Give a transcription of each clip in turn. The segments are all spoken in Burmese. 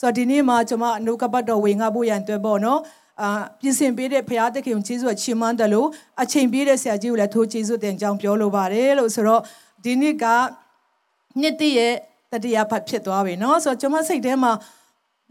ဆိုတော့ဒီနေ့မှာကျွန်မအနုကပတ်တော်ဝင်ငါဖို့ရန်အတွက်ပေါ့နော်အာပြင်ဆင်ပေးတဲ့ဖရာသခင်ကိုကျေးဇူးချီးမွမ်းတယ်လို့အချိန်ပေးတဲ့ဆရာကြီးကိုလည်းထိုးကျေးဇူးတင်ကြောင်းပြောလိုပါတယ်လို့ဆိုတော့ဒီနေ့ကနှစ်တည့်ရဲ့တတိယဖတ်ဖြစ်သွားပြီเนาะဆိုတော့ကျွန်မစိတ်ထဲမှာ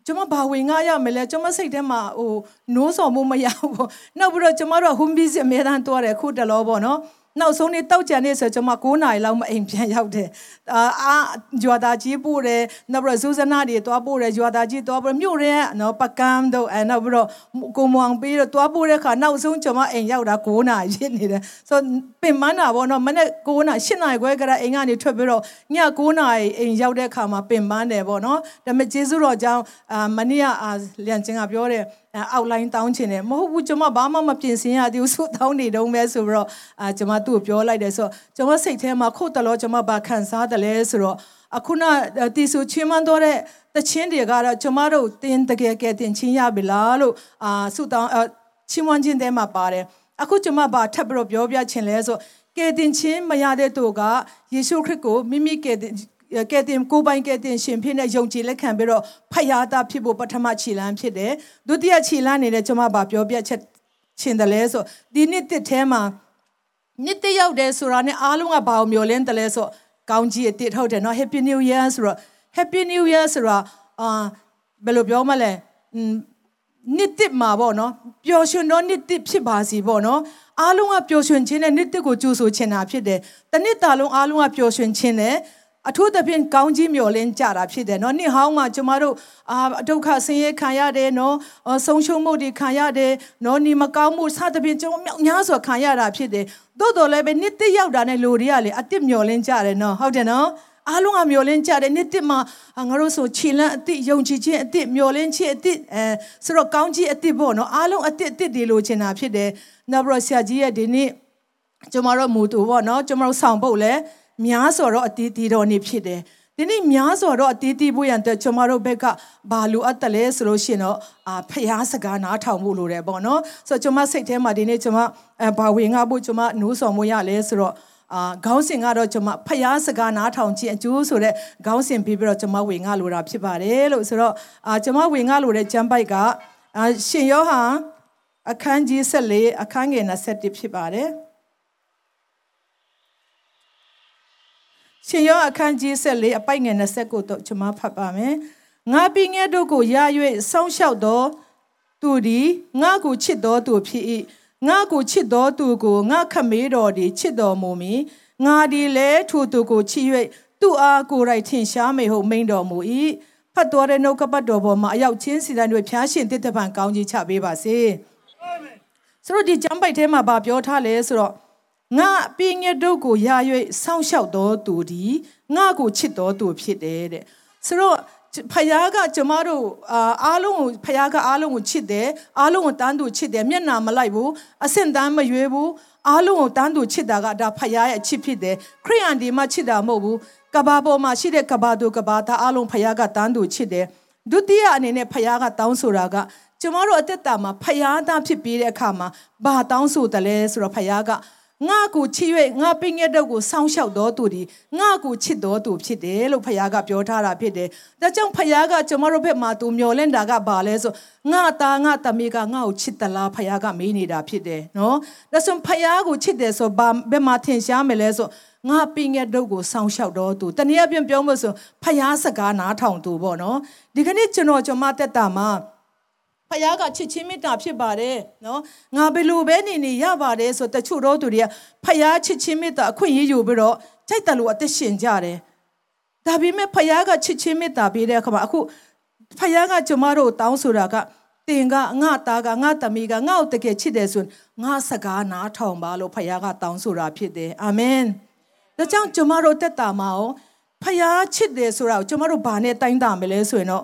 ကျွန်မဘာဝင်ငါရမလဲကျွန်မစိတ်ထဲမှာဟိုနိုးစော်မှုမရဘူးနောက်ပြီးတော့ကျွန်မတို့ဟွန်ဘီစအမြဲတမ်းတွားတယ်ခုတလောပေါ့နော် နောက်ဆုံးနေ့တောက်ကြံနေဆိုကျွန်မ9နာရီလောက်မအိမ်ပြန်ရောက်တယ်အာအာဂျွာတာကြီးပို့တယ်နောက်ပြီးတော့ဇူဇနာတွေတွားပို့တယ်ဂျွာတာကြီးတွားပို့မြို့ရဲနော်ပကမ်တို့အဲနောက်ပြီးတော့ကိုမောင်ပြီးတော့တွားပို့တဲ့ခါနောက်ဆုံးကျွန်မအိမ်ရောက်တာ9နာရီဖြစ်နေတယ်ဆိုပင်မနာပေါ့နော်မနေ့9နာရီ10နာရီခွဲကအိမ်ကနေထွက်ပြီးတော့ည9နာရီအိမ်ရောက်တဲ့ခါမှာပင်ပန်းတယ်ပေါ့နော်ဒါပေမဲ့ကျေးဇူးတော်ကြောင့်အာမနေ့ကလျံချင်းကပြောတယ် အောက်လိုင်းတောင်းချင်တယ်မဟုတ်ဘူးကျွန်မဘာမှမပြင်ဆင်ရသေးဘူးဆိုတောင်းနေတော့မဲဆိုပြီးတော့အာကျွန်မသူ့ကိုပြောလိုက်တယ်ဆိုတော့ကျွန်မစိတ်ထဲမှာခုတ်တလို့ကျွန်မဘာခံစားတယ်လဲဆိုတော့အခုနတီဆူချင်းမန်းတော့တဲ့တချင်းတွေကတော့ကျွန်မတို့တင်တကယ်ကဲတင်ချင်းရပြီလားလို့အာဆုတောင်းချင်းမန်းချင်းတဲမှာပါတယ်အခုကျွန်မဘာထပ်ပြီးတော့ပြောပြချင်လဲဆိုကဲတင်ချင်းမရတဲ့သူကယေရှုခရစ်ကိုမိမိကဲတင် ကဲတင်ကိုပိုင်ကဲတင်ရှင်ဖြစ်တဲ့ယုံကြည်လက်ခံပြီးတော့ဖယားသားဖြစ်ဖို့ပထမခြေလမ်းဖြစ်တယ်ဒုတိယခြေလမ်းနေတဲ့ကျွန်မဗာပြောပြချက်ရှင်တယ်လဲဆိုဒီနှစ်တစ်ထဲမှာနှစ်တစ်ရောက်တယ်ဆိုတာနဲ့အားလုံးကဘာကိုမျှော်လင့်တယ်လဲဆိုကောင်းကြီးအတစ်ဟုတ်တယ်နော် Happy New Year ဆိုတော့ Happy New Year ဆိုတာအာဘယ်လိုပြောမလဲနှစ်တစ်မှာပေါ့နော်ပျော်ရွှင်တော့နှစ်တစ်ဖြစ်ပါစီပေါ့နော်အားလုံးကပျော်ရွှင်ခြင်းနဲ့နှစ်တစ်ကိုကြိုးဆိုချင်တာဖြစ်တယ်တနှစ်တာလုံးအားလုံးကပျော်ရွှင်ခြင်းနဲ့ အထူးသဖြင့်ကောင်းကြီးမျော်လင့်ကြတာဖြစ်တယ်နော်နှစ်ဟောင်းမှာကျမတို့အာဒုက္ခဆင်းရဲခံရတယ်နော်ဆုံးရှုံးမှုတွေခံရတယ်နော်ညီမကောင်းမှုစသဖြင့်ကျုံများစွာခံရတာဖြစ်တယ်သို့တော်လည်းပဲနှစ်တစ်ရောက်တာနဲ့လူတွေကလေအစ်စ်မျော်လင့်ကြတယ်နော်ဟုတ်တယ်နော်အားလုံးကမျောလင်းကြတယ်နှစ်တစ်မှာငါတို့ဆိုခြေလန့်အစ်စ်ယုံကြည်ခြင်းအစ်စ်မျောလင်းခြင်းအစ်စ်အဲဆိုတော့ကောင်းကြီးအစ်စ်ပေါ့နော်အားလုံးအစ်စ်အစ်စ်တွေလိုချင်တာဖြစ်တယ်နောက်ပြီးတော့ဆရာကြီးရဲ့ဒီနေ့ကျွန်တော်တို့မူတူပေါ့နော်ကျွန်တော်တို့ဆောင်ဖို့လည်း များစွာတော့အတီးတီးတော်နေဖြစ်တယ်ဒီနေ့များစွာတော့အတီးတီးဖို့ရန်အတွက်ကျွန်မတို့ဘက်ကဘာလိုအပ်တယ်လဲဆိုလို့ရှိရင်တော့အာဖျားစကားနားထောင်ဖို့လိုတယ်ပေါ့နော်ဆိုတော့ကျွန်မစိတ်ထဲမှာဒီနေ့ကျွန်မအဲဘာဝင်ငါဖို့ကျွန်မနိုးဆောင်မရလဲဆိုတော့အာခေါင်းစဉ်ကတော့ကျွန်မဖျားစကားနားထောင်ခြင်းအကျိုးဆိုတဲ့ခေါင်းစဉ်ပြီးပြီးတော့ကျွန်မဝင်ငါလိုတာဖြစ်ပါတယ်လို့ဆိုတော့အာကျွန်မဝင်ငါလိုတဲ့ကျမ်းပိုက်ကအာရှင်ယောဟန်အခန်းကြီး14အခန်းငယ်27ဖြစ်ပါတယ် ရှင်ယောအခန်းကြီး14အပိုက်ငယ်20ကိုတော့ကျွန်မဖတ်ပါမယ်။ငါပင်ငယ်တို့ကိုရ၍ဆောင်းလျှောက်သောသူသည်ငါကိုချစ်သောသူဖြစ်၏။ငါကိုချစ်သောသူကိုငါခမေးတော်သည်ချစ်တော်မူမည်။ငါသည်လည်းထိုသူကိုချစ်၍သူ့အားကိုယ်တိုင်ထင်ရှားမေဟုမိန်တော်မူ၏။ဖတ်တော်တဲ့နှုတ်ကပတ်တော်ပေါ်မှာအရောက်ချင်းစီတိုင်းတွေဖျားရှင်တစ်တပံကောင်းကြီးချပေးပါစေ။အာမင်။ဆိုတော့ဒီကျမ်းပိုက်ထဲမှာဗာပြောထားလဲဆိုတော့ ငါပင်ငယ်တို့ကိုရ၍စောင့်ရှောက်တော်သူသည်ငါကိုချစ်တော်သူဖြစ်တယ်တဲ့ဆိုတော့ဖယားကကျမတို့အားလုံးကိုဖယားကအားလုံးကိုချစ်တယ်အားလုံးကိုတန်းသူချစ်တယ်မျက်နာမလိုက်ဘူးအဆင့်တန်းမရွေးဘူးအားလုံးကိုတန်းသူချစ်တာကဒါဖယားရဲ့ချစ်ဖြစ်တယ်ခရိယန်ဒီမှချစ်တာမဟုတ်ဘူးကဘာပေါ်မှာရှိတဲ့ကဘာသူကဘာသားအားလုံးဖယားကတန်းသူချစ်တယ်ဒုတိယအနေနဲ့ဖယားကတောင်းဆိုတာကကျမတို့အသက်တာမှာဖယားသားဖြစ်ပြီးတဲ့အခါမှာဘာတောင်းဆိုတယ်လဲဆိုတော့ဖယားက ငါကိုချစ်၍ငါပင်ငယ်တော့ကိုစောင်းလျှောက်တော်သူဒီငါကိုချစ်တော်သူဖြစ်တယ်လို့ဖခင်ကပြောထားတာဖြစ်တယ်။ဒါကြောင့်ဖခင်ကကျွန်တော်တို့ဘက်မှာသူမျောလင့်တာကဘာလဲဆိုငါသားငါသမီးကငါ့ကိုချစ်သလားဖခင်ကမေးနေတာဖြစ်တယ်နော်။ဒါဆိုဖခင်ကိုချစ်တယ်ဆိုဘာဘယ်မှာထင်ရှားမလဲဆိုငါပင်ငယ်တို့ကိုစောင်းလျှောက်တော်သူတနည်းအားဖြင့်ပြောလို့ဆိုဖခင်စကားနားထောင်သူပေါ့နော်။ဒီကနေ့ကျွန်တော်ကျွန်မတက်တာမှာ ဖခင်ကချစ်ချင်းမေတ္တာဖြစ်ပါတယ်နော်ငါဘယ်လိုပဲနေနေရပါတယ်ဆိုတချို့တော့သူတွေကဖခင်ချစ်ချင်းမေတ္တာအခွင့်အရေးယူပြီးတော့ကြိုက်တယ်လို့အသက်ရှင်ကြတယ်ဒါပေမဲ့ဖခင်ကချစ်ချင်းမေတ္တာပေးတဲ့အခါမှာအခုဖခင်ကကျမတို့တောင်းဆိုတာကတင်ကငါသားကငါသမီးကငါ့ကိုတကယ်ချစ်တယ်ဆိုရင်ငါစကားနားထောင်ပါလို့ဖခင်ကတောင်းဆိုတာဖြစ်တယ်အာမင်ဒါကြောင့်ကျမတို့တက်တာမှာရောဖခင်ချစ်တယ်ဆိုတာကိုကျမတို့ဘာနဲ့တိုင်းတာမလဲဆိုရင်တော့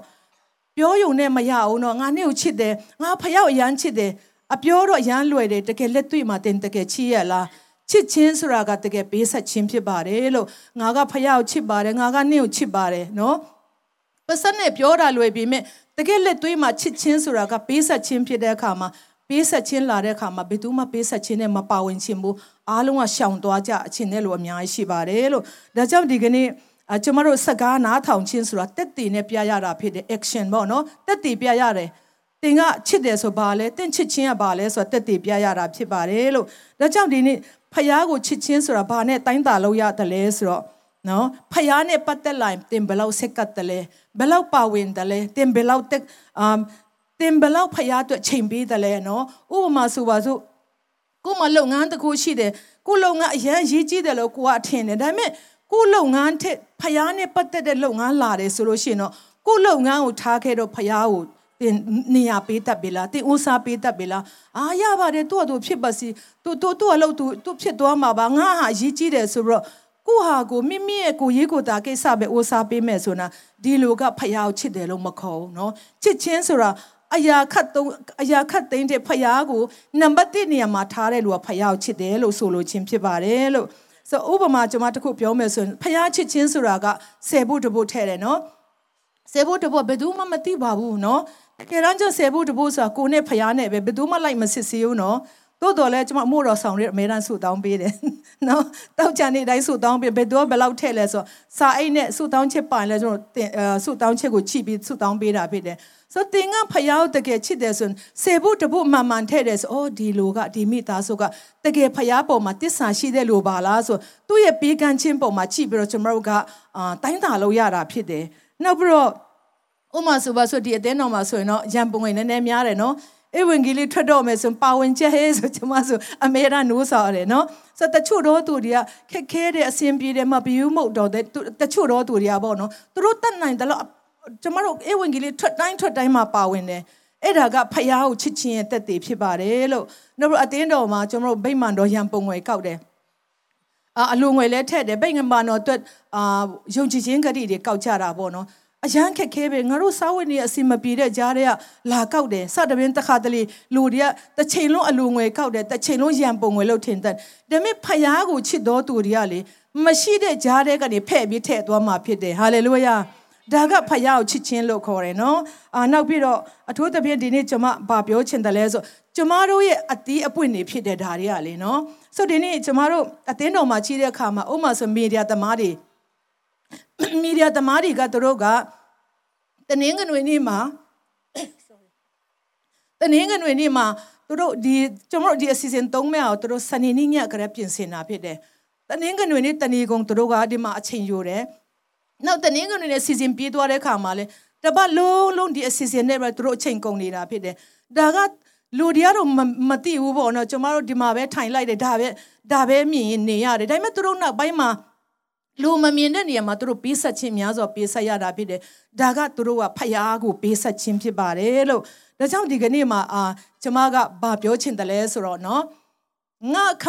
ပြောယုံနဲ့မရအောင်တော့ငါနဲ့ကိုချစ်တယ်ငါဖယောက်အရန်ချစ်တယ်အပြောတော့အရန်လွယ်တယ်တကယ်လက်တွေ့မှာတင်တကယ်ချစ်ရလားချစ်ချင်းဆိုတာကတကယ်ပေးဆက်ခြင်းဖြစ်ပါတယ်လို့ငါကဖယောက်ချစ်ပါတယ်ငါကနင့်ကိုချစ်ပါတယ်နော်ပစက်နဲ့ပြောတာလွယ်ပြီမဲ့တကယ်လက်တွေ့မှာချစ်ချင်းဆိုတာကပေးဆက်ခြင်းဖြစ်တဲ့အခါမှာပေးဆက်ခြင်းလာတဲ့အခါမှာဘယ်သူမှပေးဆက်ခြင်းနဲ့မပါဝင်ခြင်းဘူးအားလုံးကရှောင်သွားကြအချင်းနဲ့လို့အများကြီးရှိပါတယ်လို့ဒါကြောင့်ဒီကနေ့ အကျမတို့စကားနားထောင်ခြင်းဆိုတာတက်တည်နဲ့ပြရတာဖြစ်တယ် action ပေါ့နော်တက်တည်ပြရတယ်တင်ကချစ်တယ်ဆိုပါလဲတင့်ချစ်ခြင်းကပါလဲဆိုတော့တက်တည်ပြရတာဖြစ်ပါတယ်လို့ဒါကြောင့်ဒီနေ့ဖယားကိုချစ်ခြင်းဆိုတာဘာနဲ့တိုင်းတာလို့ရတယ်လဲဆိုတော့နော်ဖယားနဲ့ပတ်သက်လာရင်တင်ဘလောက်ဆက်ကတ်တယ်လဲဘလောက်ပါဝင်တယ်လဲတင်ဘလောက်တက်အမ်တင်ဘလောက်ဖယားအတွက်ချိန်ပေးတယ်လဲနော်ဥပမာဆိုပါစို့ကိုမလုပ်ငန်းတစ်ခုရှိတယ်ကိုလုပ်ငန်းအရန်ရေးကြည့်တယ်လို့ကိုကအထင်တယ်ဒါပေမဲ့ ကိုလုပ်ငန်းထက်ဖယားနဲ့ပတ်သက်တဲ့လုပ်ငန်းလာတယ်ဆိုလို့ရှိရင်တော့ကိုလုပ်ငန်းကိုထားခဲ့တော့ဖယားကိုတင်နေရပေးတတ်ပြီလားတင်ဦးစားပေးတတ်ပြီလားအာရပါတယ်သူ့အတူဖြစ်ပါစီသူသူသူ့အလုပ်သူသူဖြစ်သွားမှာပါငါဟာရေးကြည့်တယ်ဆိုတော့ကိုဟာကိုမိမိရဲ့ကိုရေးကိုတာကိစ္စပဲဦးစားပေးမယ်ဆိုတာဒီလိုကဖယားကိုချစ်တယ်လို့မခေါ်ဘူးเนาะချစ်ချင်းဆိုတာအရာခတ်သုံးအရာခတ်သိမ်းတဲ့ဖယားကိုနံပါတ်1နေရာမှာထားတဲ့လူကဖယားကိုချစ်တယ်လို့ဆိုလိုခြင်းဖြစ်ပါတယ်လို့ ဆိုဥပမာကျွန်မတခုပြောမယ်ဆိုရင်ဖယားချစ်ချင်းဆိုတာကဆယ်ဖို့တဖို့ထဲတယ်နော်ဆယ်ဖို့တဖို့ဘယ်သူမှမသိပါဘူးနော်တကယ်တမ်းကျဆယ်ဖို့တဖို့ဆိုတာကိုနဲ့ဖယားနဲ့ပဲဘယ်သူမှလိုက်မစစ်စေဘူးနော်တိုးတော်လဲကျွန်မမို့တော်ဆောင်ရအမေရန်ဆူတောင်းပေးတယ်နော်တောက်ချန်နေတိုင်းဆူတောင်းပေးဘယ်သူကဘယ်လောက်ထည့်လဲဆိုစာအိတ်နဲ့ဆူတောင်းချက်ပိုင်လဲကျွန်တော်ဆူတောင်းချက်ကိုချိပြီးဆူတောင်းပေးတာဖြစ်တယ် ဆိုတင်ကဖယားတကယ်ချစ်တယ်ဆိုရင်ဆေဖို့တဖို့မှန်မှန်ထဲ့တယ်ဆိုအော်ဒီလိုကဒီမိသားစုကတကယ်ဖယားပေါ်မှာတစ္ဆာရှိတဲ့လူပါလားဆိုသူ့ရဲ့ပေးကမ်းခြင်းပေါ်မှာကြည့်ပြီးတော့ကျွန်တော်တို့ကအာတိုင်းတာလို့ရတာဖြစ်တယ်နောက်ပြီးတော့ဥမာဆိုပါဆိုဒီအသင်းတော်မှာဆိုရင်တော့ရန်ပုံဝင်နည်းနည်းများတယ်နော်ဧဝံဂေလိထွက်တော့မယ်ဆိုပါဝင်ချက်ဟဲဆိုကျွန်မဆိုအမေရာနိုးဆော်ရတယ်နော်ဆိုတချို့တော့သူတွေကခက်ခဲတဲ့အဆင်ပြေတယ်မဘီယူမဟုတ်တော့တဲ့တချို့တော့သူတွေကပေါ့နော်သူတို့တတ်နိုင်တယ်လို့ ကျွန်တော်တို့ဧဝံဂေလိထွက်တိုင်းထွက်တိုင်းမှာပါဝင်တယ်အဲ့ဒါကဖယားကိုချစ်ခြင်းရဲ့တက်တည်ဖြစ်ပါတယ်လို့နောက်ပြီးအတင်းတော်မှာကျွန်တော်တို့ဗိမာန်တော်ရံပုံငွေကောက်တယ်အာအလူငွေလည်းထည့်တယ်ဗိမာန်တော်အတွက်အာယုံကြည်ခြင်းဂတိတွေကောက်ကြတာပေါ့နော်အရန်ခက်ခဲပဲငါတို့စားဝတ်နေအစီမပြေတဲ့ကြားတွေကလာကောက်တယ်စတပင်းတစ်ခါတလေလူတွေကတစ်ချိန်လုံးအလူငွေကောက်တယ်တစ်ချိန်လုံးရံပုံငွေလို့ထင်တယ်ဒါပေမဲ့ဖယားကိုချစ်တော်သူတွေကလေမရှိတဲ့ကြားတွေကနေဖဲ့ပြီးထည့်သွားမှာဖြစ်တယ်ဟာလေလုယာ ဒါကဖယားကိုချစ်ခြင်းလို့ခေါ်တယ်နော်အာနောက်ပြီးတော့အထူးသဖြင့်ဒီနေ့ကျွန်မဗာပြောချင်တယ်လဲဆိုကျွန်မတို့ရဲ့အတီးအပွင့်နေဖြစ်တဲ့ဓာတွေကလေနော်ဆိုဒီနေ့ကျွန်မတို့အသင်းတော်မှာကြီးတဲ့အခါမှာဥမာဆိုမီဒီယာသမားတွေမီဒီယာသမားတွေကသူတို့ကတနင်္ဂနွေနေ့မှာ sorry တနင်္ဂနွေနေ့မှာသူတို့ဒီကျွန်တော်တို့ဒီအစီအစဉ်သုံးမဲ့အောင်သူတို့စနေနေ့ညကလေးပြင်ဆင်တာဖြစ်တယ်တနင်္ဂနွေနေ့တဏီကုံသူတို့ကဒီမှာအချိန်ယူတယ် နောက်တနင်္ဂနွေနေ့စီစဉ်ပြီးသွားတဲ့ခါမှာလေတပတ်လုံးလုံးဒီအစီအစဉ်နဲ့ပဲသူတို့အချိန်ကုန်နေတာဖြစ်တယ်ဒါကလူတွေကတော့မသိဘူးပေါ့နော်ကျွန်တော်တို့ဒီမှာပဲထိုင်လိုက်တယ်ဒါပဲဒါပဲမြင်နေရတယ်ဒါပေမဲ့သူတို့နောက်ပိုင်းမှာလူမမြင်တဲ့နေရာမှာသူတို့ပေးဆက်ခြင်းများစွာပေးဆက်ရတာဖြစ်တယ်ဒါကသူတို့ကဖယားကိုပေးဆက်ခြင်းဖြစ်ပါတယ်လို့ဒါကြောင့်ဒီကနေ့မှာအာကျမကဘာပြောချင်တယ်လဲဆိုတော့နော်ငါခ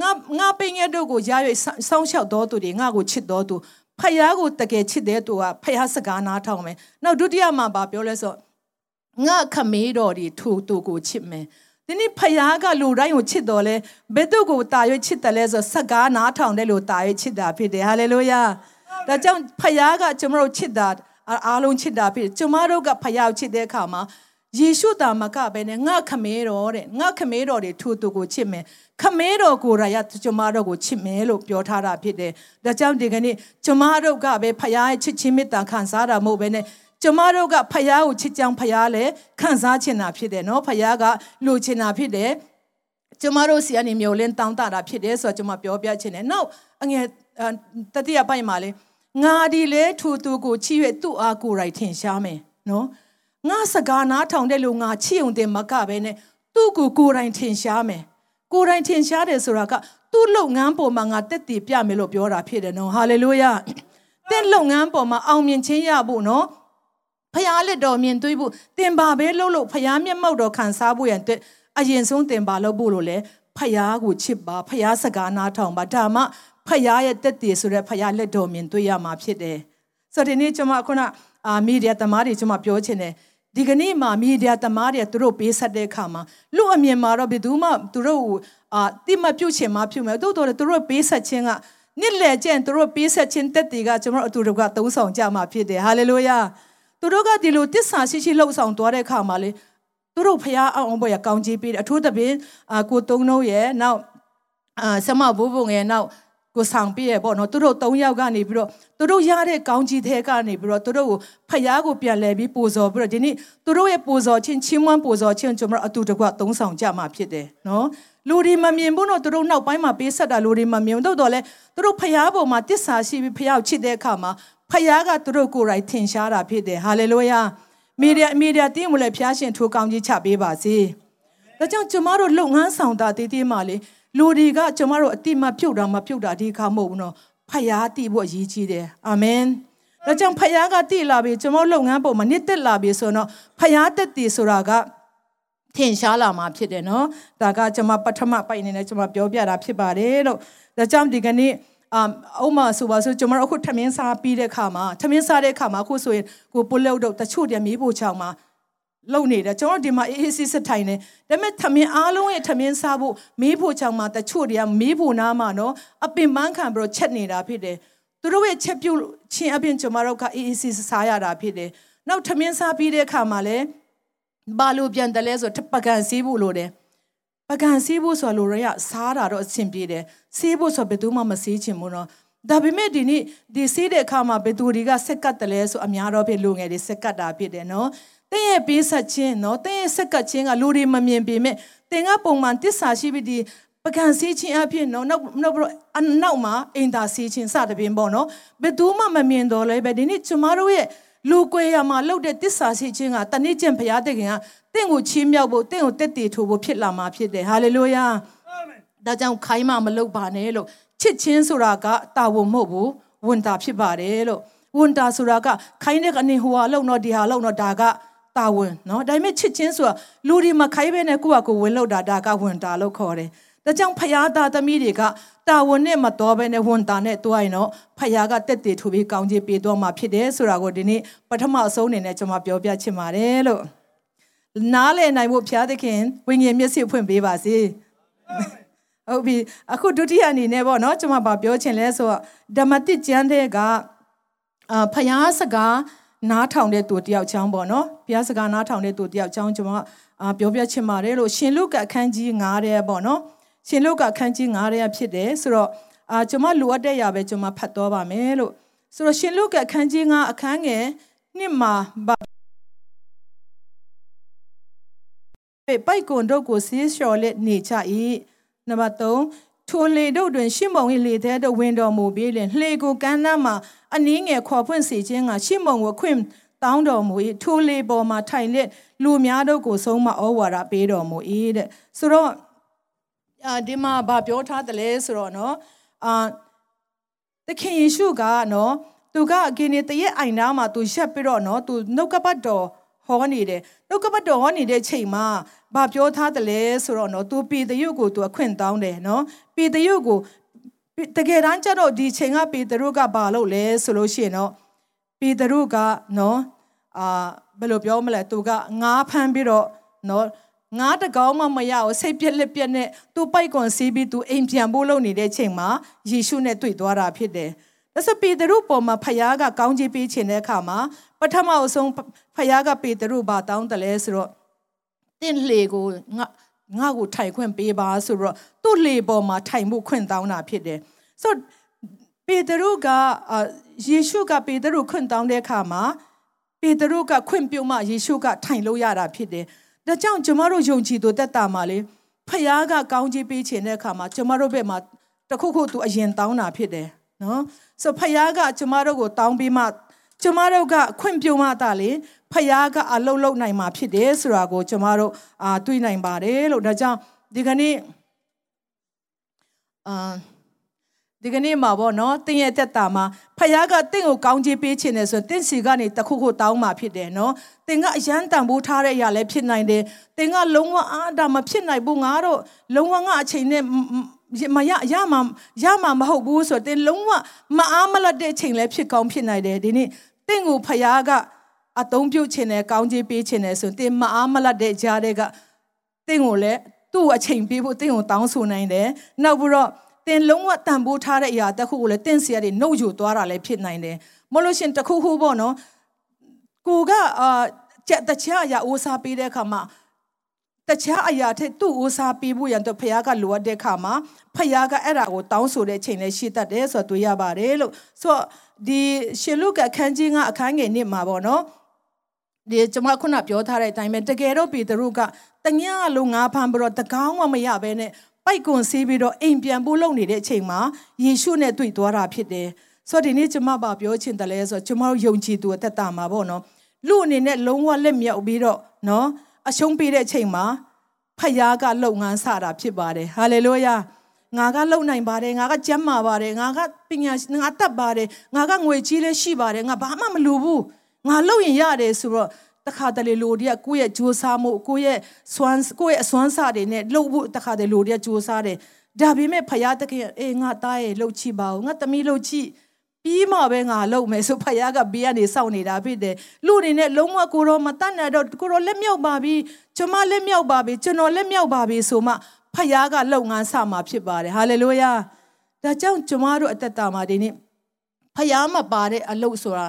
ငါငါပင်ရတို့ကိုရရွေစောင်းလျှောက်တော်သူတွေငါကိုချစ်တော်သူ ဖယားကိုတကယ်ချစ်တဲ့သူကဖယားစကားနားထောင်မယ်နောက်ဒုတိယမှာဘာပြောလဲဆိုငါခမေးတော်ဒီထိုသူကိုချစ်မယ်ဒီနေ့ဖယားကလူတိုင်းကိုချစ်တော်လဲဘယ်သူကိုတာရွေးချစ်တယ်လဲဆိုစကားနားထောင်တဲ့လူတာရွေးချစ်တာဖြစ်တယ်ဟာလေလုယာဒါကြောင့်ဖယားကကျွန်တော်တို့ချစ်တာအားလုံးချစ်တာဖြစ်ကျွန်မတို့ကဖယားကိုချစ်တဲ့အခါမှာ ယေရှုတာမကပဲနဲ့ငါခမဲတော်တဲ့ငါခမဲတော်တွေထိုသူကိုချစ်မယ်ခမဲတော်ကိုရရကျွန်မတို့ကိုချစ်မယ်လို့ပြောထားတာဖြစ်တယ်ဒါကြောင့်ဒီကနေ့ကျွန်မတို့ကပဲဖယားရဲ့ချစ်ချင်းမေတ္တာခံစားတာမဟုတ်ပဲနဲ့ကျမတို့ကဖယားကိုချစ်ကြောင်ဖယားလည်းခံစားချင်တာဖြစ်တယ်နော်ဖယားကလိုချင်တာဖြစ်တယ်ကျမတို့စီကနေမျိုးလင်းတောင်းတတာဖြစ်တယ်ဆိုတော့ကျမပြောပြချင်တယ်နောက်အငယ်တတိယပိုင်းမှာလေငါဒီလေထူသူကိုချီရွေသူ့အားကိုယ်ရိုက်ထင်ရှားမယ်နော် ငါစကားနားထောင်တဲ့လူငါချီုံတင်မကပဲနဲ့သူ့ကိုကိုယ်တိုင်ထင်ရှားမယ်ကိုယ်တိုင်ထင်ရှားတယ်ဆိုတာကသူ့လုပ်ငန်းပေါ်မှာငါတက်တည်ပြမယ်လို့ပြောတာဖြစ်တယ်နော်ဟာလေလုယာတဲ့လုပ်ငန်းပေါ်မှာအောင်မြင်ခြင်းရဖို့နော်ဖျားလက်တော်မြင်သွေးဖို့တင်ပါပဲလှုပ်လို့ဖျားမျက်မှောက်တော်ခံစားဖို့ရန်အတွက်အရင်ဆုံးတင်ပါလို့ဖို့လို့လေဖျားကိုချစ်ပါဖျားစကားနားထောင်ပါဒါမှဖျားရဲ့တက်တည်ဆိုတဲ့ဖျားလက်တော်မြင်တွေ့ရမှာဖြစ်တယ်ဆိုတော့ဒီနေ့ကျွန်မခုနအာမီဒီယာသမားတွေကျွန်မပြောချင်တယ် ဒီကနေ့မှာမီဒီယာသမားတွေသူတို့ပေးဆက်တဲ့အခါမှာလူအမြင်မှာတော့ဘယ်သူမှသူတို့အာတိမပြုတ်ချင်မှပြုတ်မယ်တိုးတော်သူတို့ပေးဆက်ခြင်းကနှစ်လေကျင့်သူတို့ပေးဆက်ခြင်းတက်တည်ကကျွန်တော်အတူတူကသုံးဆောင်ကြမှာဖြစ်တယ်ဟာလေလုယာသူတို့ကဒီလိုတစ္ဆာရှိရှိလှုပ်ဆောင်သွားတဲ့အခါမှာလေသူတို့ဖះအောင်ဘောရကောင်းကြီးပေးတယ်အထူးသဖြင့်အာကိုတုံးတို့ရဲ့နောက်အာဆမဘိုးဘုံရဲ့နောက် ကိုဆောင်ပြရဲ့ပေါ့နော်သူတို့၃ယောက်ကနေပြီးတော့သူတို့ရတဲ့ကောင်းကြီးတဲ့ကနေပြီးတော့သူတို့ကိုဖယားကိုပြန်လဲပြီးပူဇော်ပြီးတော့ဒီနေ့သူတို့ရဲ့ပူဇော်ခြင်းချင်းမွန်းပူဇော်ခြင်းကျွန်တော်အတူတကွသုံးဆောင်ကြမှာဖြစ်တယ်နော်လူတွေမမြင်ဘူးတော့သူတို့နောက်ပိုင်းမှာပေးဆက်တာလူတွေမမြင်ဘူးတော့လည်းသူတို့ဖယားပေါ်မှာတစ္ဆာရှိပြီးဖယားကိုချစ်တဲ့အခါမှာဖယားကသူတို့ကိုယ်တိုင်ထင်ရှားတာဖြစ်တယ်ဟာလေလုယာမီဒီယာမီဒီယာတင်းမလဲဖျားရှင်ထိုးကောင်းကြီးချပေးပါစေဒါကြောင့်ကျမတို့လုပ်ငန်းဆောင်တာတည်တည်မှလေ လူတွေကကျမတို့အတိမပြုတ်တာမပြုတ်တာဒီခါမဟုတ်ဘူးနော်ဖယားတည်ဖို့အရေးကြီးတယ်အာမင်ဒါကြောင့်ဖယားကတည်လာပြီကျမတို့လုပ်ငန်းပုံမှာနှစ်သက်လာပြီဆိုတော့ဖယားတက်တည်ဆိုတာကထင်ရှားလာမှာဖြစ်တယ်နော်ဒါကကျွန်မပထမပိုက်အနေနဲ့ကျွန်မပြောပြတာဖြစ်ပါတယ်လို့ဒါကြောင့်ဒီကနေ့အမ်အုံးမဆိုပါဆိုကျွန်တော်အခုထမင်းစားပြီးတဲ့ခါမှာထမင်းစားတဲ့ခါမှာအခုဆိုရင်ကိုပုလုတ်တော့တချို့တည်းမီးဖို့ချောင်းမှာ လုံနေတယ်ကျွန်တော်ဒီမှာအေးအေးဆေးဆေးထိုင်နေဒါပေမဲ့ထမင်းအားလုံးရဲ့ထမင်းစားဖို့မီးဖို့ချောင်းမှာတချို့တည်းမီးဖို့နားမှာနော်အပင်ပန်းခံပြီးတော့ချက်နေတာဖြစ်တယ်သူတို့ရဲ့ချက်ပြုတ်ချင်းအပြင်ကျွန်တော်တို့ကအေးအေးဆေးဆေးစားရတာဖြစ်တယ်နောက်ထမင်းစားပြီးတဲ့ခါမှာလည်းဘာလို့ပြန်တယ်လဲဆိုပကံစီးဖို့လိုတယ်ပကံစီးဖို့ဆိုလိုရရစားတာတော့အဆင်ပြေတယ်စီးဖို့ဆိုဘယ်သူမှမစီးချင်ဘူးနော်ဒါပေမဲ့ဒီနေ့ဒီစီးတဲ့အခါမှာဘယ်သူတွေကစက်ကတ်တယ်လဲဆိုအများတော့ဖြစ်လူငယ်တွေစက်ကတ်တာဖြစ်တယ်နော် တင်းရဲ့ပေးဆက်ခြင်းနော်တင်းရဲ့စက်ကတ်ခြင်းကလူတွေမမြင်ပေမဲ့တင်ကပုံမှန်တစ္ဆာရှိပြီးဒီပကံစီးခြင်းအဖြစ်နော်နောက်နောက်ပြီးအနောက်မှာအင်တာစီးခြင်းစသဖြင့်ပေါ့နော်ဘယ်သူမှမမြင်တော့လဲပဲဒီနေ့ကျမတို့ရဲ့လူကွေရမှာလှုပ်တဲ့တစ္ဆာရှိခြင်းကတနေ့ကျင့်ဘုရားတခင်ကတင့်ကိုချီးမြှောက်ဖို့တင့်ကိုတက်တည်ထိုးဖို့ဖြစ်လာမှာဖြစ်တယ်ဟာလေလုယာအာမင်ဒါကြောင့်ခိုင်းမှမလုပ်ပါနဲ့လို့ချစ်ချင်းဆိုတာကတာဝန်မဟုတ်ဘူးဝန်တာဖြစ်ပါတယ်လို့ဝန်တာဆိုတာကခိုင်းတဲ့ကနေဟိုဟာလုံတော့ဒီဟာလုံတော့ဒါက တာဝန်နော်ဒါပေမဲ့ချစ်ချင်းဆိုတာလူတွေမခိုင်းပဲနဲ့ကိုယ့်ဟာကိုယ်ဝင်လောက်တာဒါကဝန်တာလို့ခေါ်တယ်ဒါကြောင့်ဖယားသားသမီးတွေကတာဝန်နဲ့မတော်ပဲနဲ့ဝန်တာနဲ့တွားရင်တော့ဖယားကတက်တည်ထူပြီးကောင်းချီးပေးတော့မှာဖြစ်တယ်ဆိုတာကိုဒီနေ့ပထမအဆုံးအနေနဲ့ကျွန်မပြောပြချင်ပါတယ်လို့နားလည်နိုင်ဖို့ဖျားသခင်ဝိညာဉ်မျက်စိဖွင့်ပေးပါစေဟုတ်ပြီအခုဒုတိယအနေနဲ့ပေါ့နော်ကျွန်မပြောချင်လဲဆိုတော့ဓမ္မတိကျမ်းတဲ့ကအာဖယားစကား နားထောင်တဲ့သူတယောက်ချောင်းပေါ့နော်ဘုရားစကားနားထောင်တဲ့သူတယောက်ချောင်းကျွန်မအာပြောပြချင်ပါတယ်လို့ရှင်လုကအခန်းကြီး9တဲ့ပေါ့နော်ရှင်လုကအခန်းကြီး9ရဲ့ဖြစ်တယ်ဆိုတော့အာကျွန်မလိုအပ်တဲ့ຢာပဲကျွန်မဖတ်တော့ပါမယ်လို့ဆိုတော့ရှင်လုကအခန်းကြီး9အခန်းငယ်နှစ်မှာပိုက်ကွန်တို့ကိုဆေးလျှော်လက်နေကြ၏နံပါတ်3 ထိုလေတို့တွင်ရှစ်မုံ၏လေသေးတို့ဝင်တော်မူပြီးလင်လှေကိုကမ်းနားမှာအနည်းငယ်ခေါ်ဖွင့်စေခြင်းကရှစ်မုံကိုခွင့်တောင်းတော်မူ၏ထိုလေပေါ်မှာထိုင်လက်လူများတို့ကိုဆုံးမဩဝါဒပေးတော်မူ၏တဲ့ဆိုတော့အာဒီမှာဗာပြောထားတယ်လဲဆိုတော့နော်အာသခင်ယေရှုကနော်သူကအကင်းနေတရက်အိုင်နာမှာသူရက်ပြီးတော့နော်သူနှုတ်ကပတ်တော်ဟောနေတယ်နှုတ်ကပတ်တော်ဟောနေတဲ့ချိန်မှာ ဘာပြောထားတယ်လဲဆိုတော့နော်သူပေတရုတ်ကိုသူအခွင့်တောင်းတယ်နော်ပေတရုတ်ကိုတကယ်တမ်းကျတော့ဒီချိန်ကပေတရုတ်ကဘာလုပ်လဲဆိုလို့ရှိရင်နော်ပေတရုတ်ကနော်အာဘယ်လိုပြောမလဲသူကငါးဖမ်းပြီးတော့နော်ငါးတကောင်မှမရအောင်စိတ်ပြက်လက်ပြက်နဲ့သူပိုက်ကွန်စီးပြီးသူအိမ်ပြန်ဖို့လုပ်နေတဲ့ချိန်မှာယေရှုနဲ့တွေ့သွားတာဖြစ်တယ်ဒါဆိုပေတရုပေါ်မှာဖခင်ကကောင်းချီးပေးခြင်းတဲ့အခါမှာပထမအဆုံးဖခင်ကပေတရုဘာတောင်းတယ်လဲဆိုတော့ တင့်လေကိုငါငါ့ကိုထိုင်ခွင့်ပေးပါဆိုတော့သူ့လေပေါ်မှာထိုင်မှုခွင့်တောင်းတာဖြစ်တယ်ဆိုပေတရုကယေရှုကပေတရုခွင့်တောင်းတဲ့အခါမှာပေတရုကခွင့်ပြုမှယေရှုကထိုင်လို့ရတာဖြစ်တယ်ဒါကြောင့်ကျမတို့ယုံကြည်သူတက်တာမှာလေဖခင်ကကောင်းချီးပေးခြင်းတဲ့အခါမှာကျမတို့ဘက်မှာတခုခုသူအရင်တောင်းတာဖြစ်တယ်နော်ဆိုဖခင်ကကျမတို့ကိုတောင်းပြီးမှ ကျမတို့ကခွင့်ပြုမှတာလေဖခင်ကအလုတ်လုတ်နိုင်မှာဖြစ်တယ်ဆိုတာကိုကျမတို့အာတွေးနိုင်ပါတယ်လို့ဒါကြောင့်ဒီကနေ့အာဒီကနေ့မှာပေါ့နော်တင်းရဲ့တက်တာမှာဖခင်ကတင့်ကိုကောင်းချီးပေးခြင်းနဲ့ဆိုတင့်စီကနေတခုခုတောင်းမှာဖြစ်တယ်နော်တင်ကအရန်တန်ဖိုးထားတဲ့အရာလည်းဖြစ်နိုင်တယ်တင်ကလုံးဝအားဒါမဖြစ်နိုင်ဘူးငါတို့လုံးဝငါအချိန်နဲ့မရရမှာရမှာမဟုတ်ဘူးဆိုတော့တင်လုံးဝမအားမလတ်တဲ့ချိန်လည်းဖြစ်ကောင်းဖြစ်နိုင်တယ်ဒီနေ့ တင့်ကိုဖခင်ကအတုံးပြုတ်ခြင်းနဲ့ကောင်းချီးပေးခြင်းနဲ့ဆိုတင်မအားမလတ်တဲ့ကြားတဲ့ကတင့်ကိုလည်းသူ့အချိန်ပေးဖို့တင့်ကိုတောင်းဆိုနိုင်တယ်နောက်ပြီးတော့တင်လုံးဝတန်ဖိုးထားတဲ့အရာတစ်ခုကိုလည်းတင့်စီရတွေနှုတ်ယူသွားတာလည်းဖြစ်နိုင်တယ်မလို့ရှင်တခုခုပေါ့နော်ကိုကအာကြက်တချာရအိုးစားပေးတဲ့အခါမှာတခြားအရာထက်သူ့ဦးစားပေးဖို့ရန်တော့ဖခင်ကလိုအပ်တဲ့ခါမှာဖခင်ကအဲ့ဒါကိုတောင်းဆိုတဲ့ချိန်လေးရှိတတ်တယ်ဆိုတော့တွေ့ရပါတယ်လို့ဆိုတော့ ဒီရှင်လုကအခန်းကြီးကအခန်းငယ်နှစ်မှာပေါ့နော်ဒီကျွန်မခုနပြောထားတဲ့အတိုင်းပဲတကယ်တော့ပေတရုကတညလုံးငါးဖမ်းပြီးတော့တကောင်းမှမရဘဲနဲ့ပိုက်ကွန်ဆေးပြီးတော့အိမ်ပြန်ဖို့လုပ်နေတဲ့အချိန်မှာယေရှုနဲ့တွေ့သွားတာဖြစ်တယ်ဆိုတော့ဒီနေ့ကျွန်မပါပြောချင်တယ်လဲဆိုတော့ကျွန်မတို့ယုံကြည်သူအသက်တာမှာပေါ့နော်လူအနေနဲ့လုံးဝလက်မြောက်ပြီးတော့နော်အရှုံးပေးတဲ့အချိန်မှာဖယားကလုပ်ငန်းစတာဖြစ်ပါတယ်ဟာလေလုယာ ငါကလုံနိုင်ပါတယ်ငါကကျမ်းမာပါတယ်ငါကပညာငါတတ်ပါတယ်ငါကငွေကြီးလည်းရှိပါတယ်ငါဘာမှမလိုဘူးငါလုံရင်ရတယ်ဆိုတော့တခါတလေလိုတည်းကိုယ့်ရဲ့ကြိုးစားမှုကိုယ့်ရဲ့စွမ်းကိုယ့်ရဲ့အစွမ်းစားတွေနဲ့လှုပ်ဖို့တခါတလေလိုတည်းကြိုးစားတယ်ဒါပေမဲ့ဖယားတကယ်အေးငါတားရဲ့လှုပ်ချိပါဦးငါသမီးလှုပ်ချိပြီးမှပဲငါလှုပ်မယ်ဆိုဖယားကဘေးကနေစောင့်နေတာဖြစ်တယ်လူတွေနဲ့လုံးဝကိုရောမတတ်နိုင်တော့ကိုရောလက်မြောက်ပါပြီကျွန်မလက်မြောက်ပါပြီကျွန်တော်လက်မြောက်ပါပြီဆိုမှ ဖယားကလှုပ်ငန်းစမှာဖြစ်ပါတယ်ဟာလေလုယာဒါကြောင့်ကျွန်မတို့အသက်တာမှာဒီနေ့ဖယားမပါတဲ့အလုပ်ဆိုတာ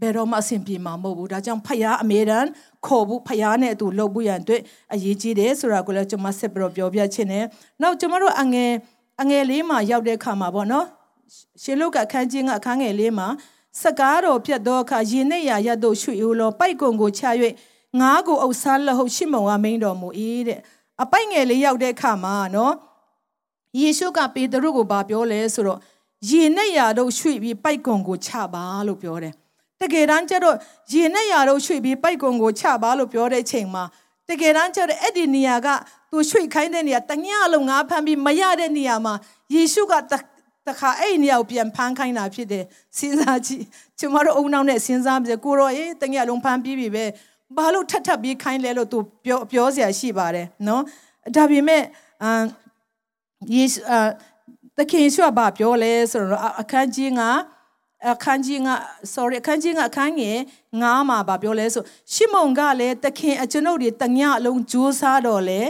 ဘယ်တော့မှအဆင်ပြေမှာမဟုတ်ဘူးဒါကြောင့်ဖယားအမြဲတမ်းခေါ်ဖို့ဖယားနဲ့အတူလှုပ်ဖို့ရန်အတွက်အရေးကြီးတယ်ဆိုတာကိုလည်းကျွန်မဆက်ပြီးတော့ပြောပြချင်တယ်နောက်ကျွန်မတို့အငယ်အငယ်လေးမှာရောက်တဲ့ခါမှာပေါ့နော်ရှေလုကအခန်းကြီးကအခန်းငယ်လေးမှာစကားတော်ပြတ်သောအခါယင်းနဲ့ရာရတို့ရွှေဦးလောပိုက်ကွန်ကိုချ၍ငါးကိုအုပ်ဆန်းလဟုတ်ရှိမုံကမိန်တော်မူ၏တဲ့ အပိုက်ငယ်လေးရောက်တဲ့အခါမှာနော်ယေရှုကပေတရုကိုဗာပြောလဲဆိုတော့ရေနဲ့ရာတို့ရွှေ့ပြီးပိုက်ကွန်ကိုချပါလို့ပြောတယ်တကယ်တမ်းကျတော့ရေနဲ့ရာတို့ရွှေ့ပြီးပိုက်ကွန်ကိုချပါလို့ပြောတဲ့ချိန်မှာတကယ်တမ်းကျတော့အဲ့ဒီနေရာကသူရွှေ့ခိုင်းတဲ့နေရာတညလုံးငါဖမ်းပြီးမရတဲ့နေရာမှာယေရှုကတခါအဲ့နေရာကိုပြန်ဖမ်းခိုင်းတာဖြစ်တယ်စဉ်းစားကြည့်ကျမတို့အုံနောက်နဲ့စဉ်းစားပြီးကိုရောအေးတညလုံးဖမ်းပြီးပြီပဲ ဘာလို့ထပ်ထပ်ပြီးခိုင်းလဲလို့သူပြောပြောเสียရှိပါတယ်နော်ဒါပေမဲ့အမ်ယေရှုတခင်ရှုဘာပြောလဲဆိုတော့အခန်းကြီးကအခန်းကြီးက sorry အခန်းကြီးကအခန်းငယ်ငါးမှာဗာပြောလဲဆိုရှီမုန်ကလည်းတခင်အကျွန်ုပ်တွေတညအလုံးကြိုးစားတော့လေ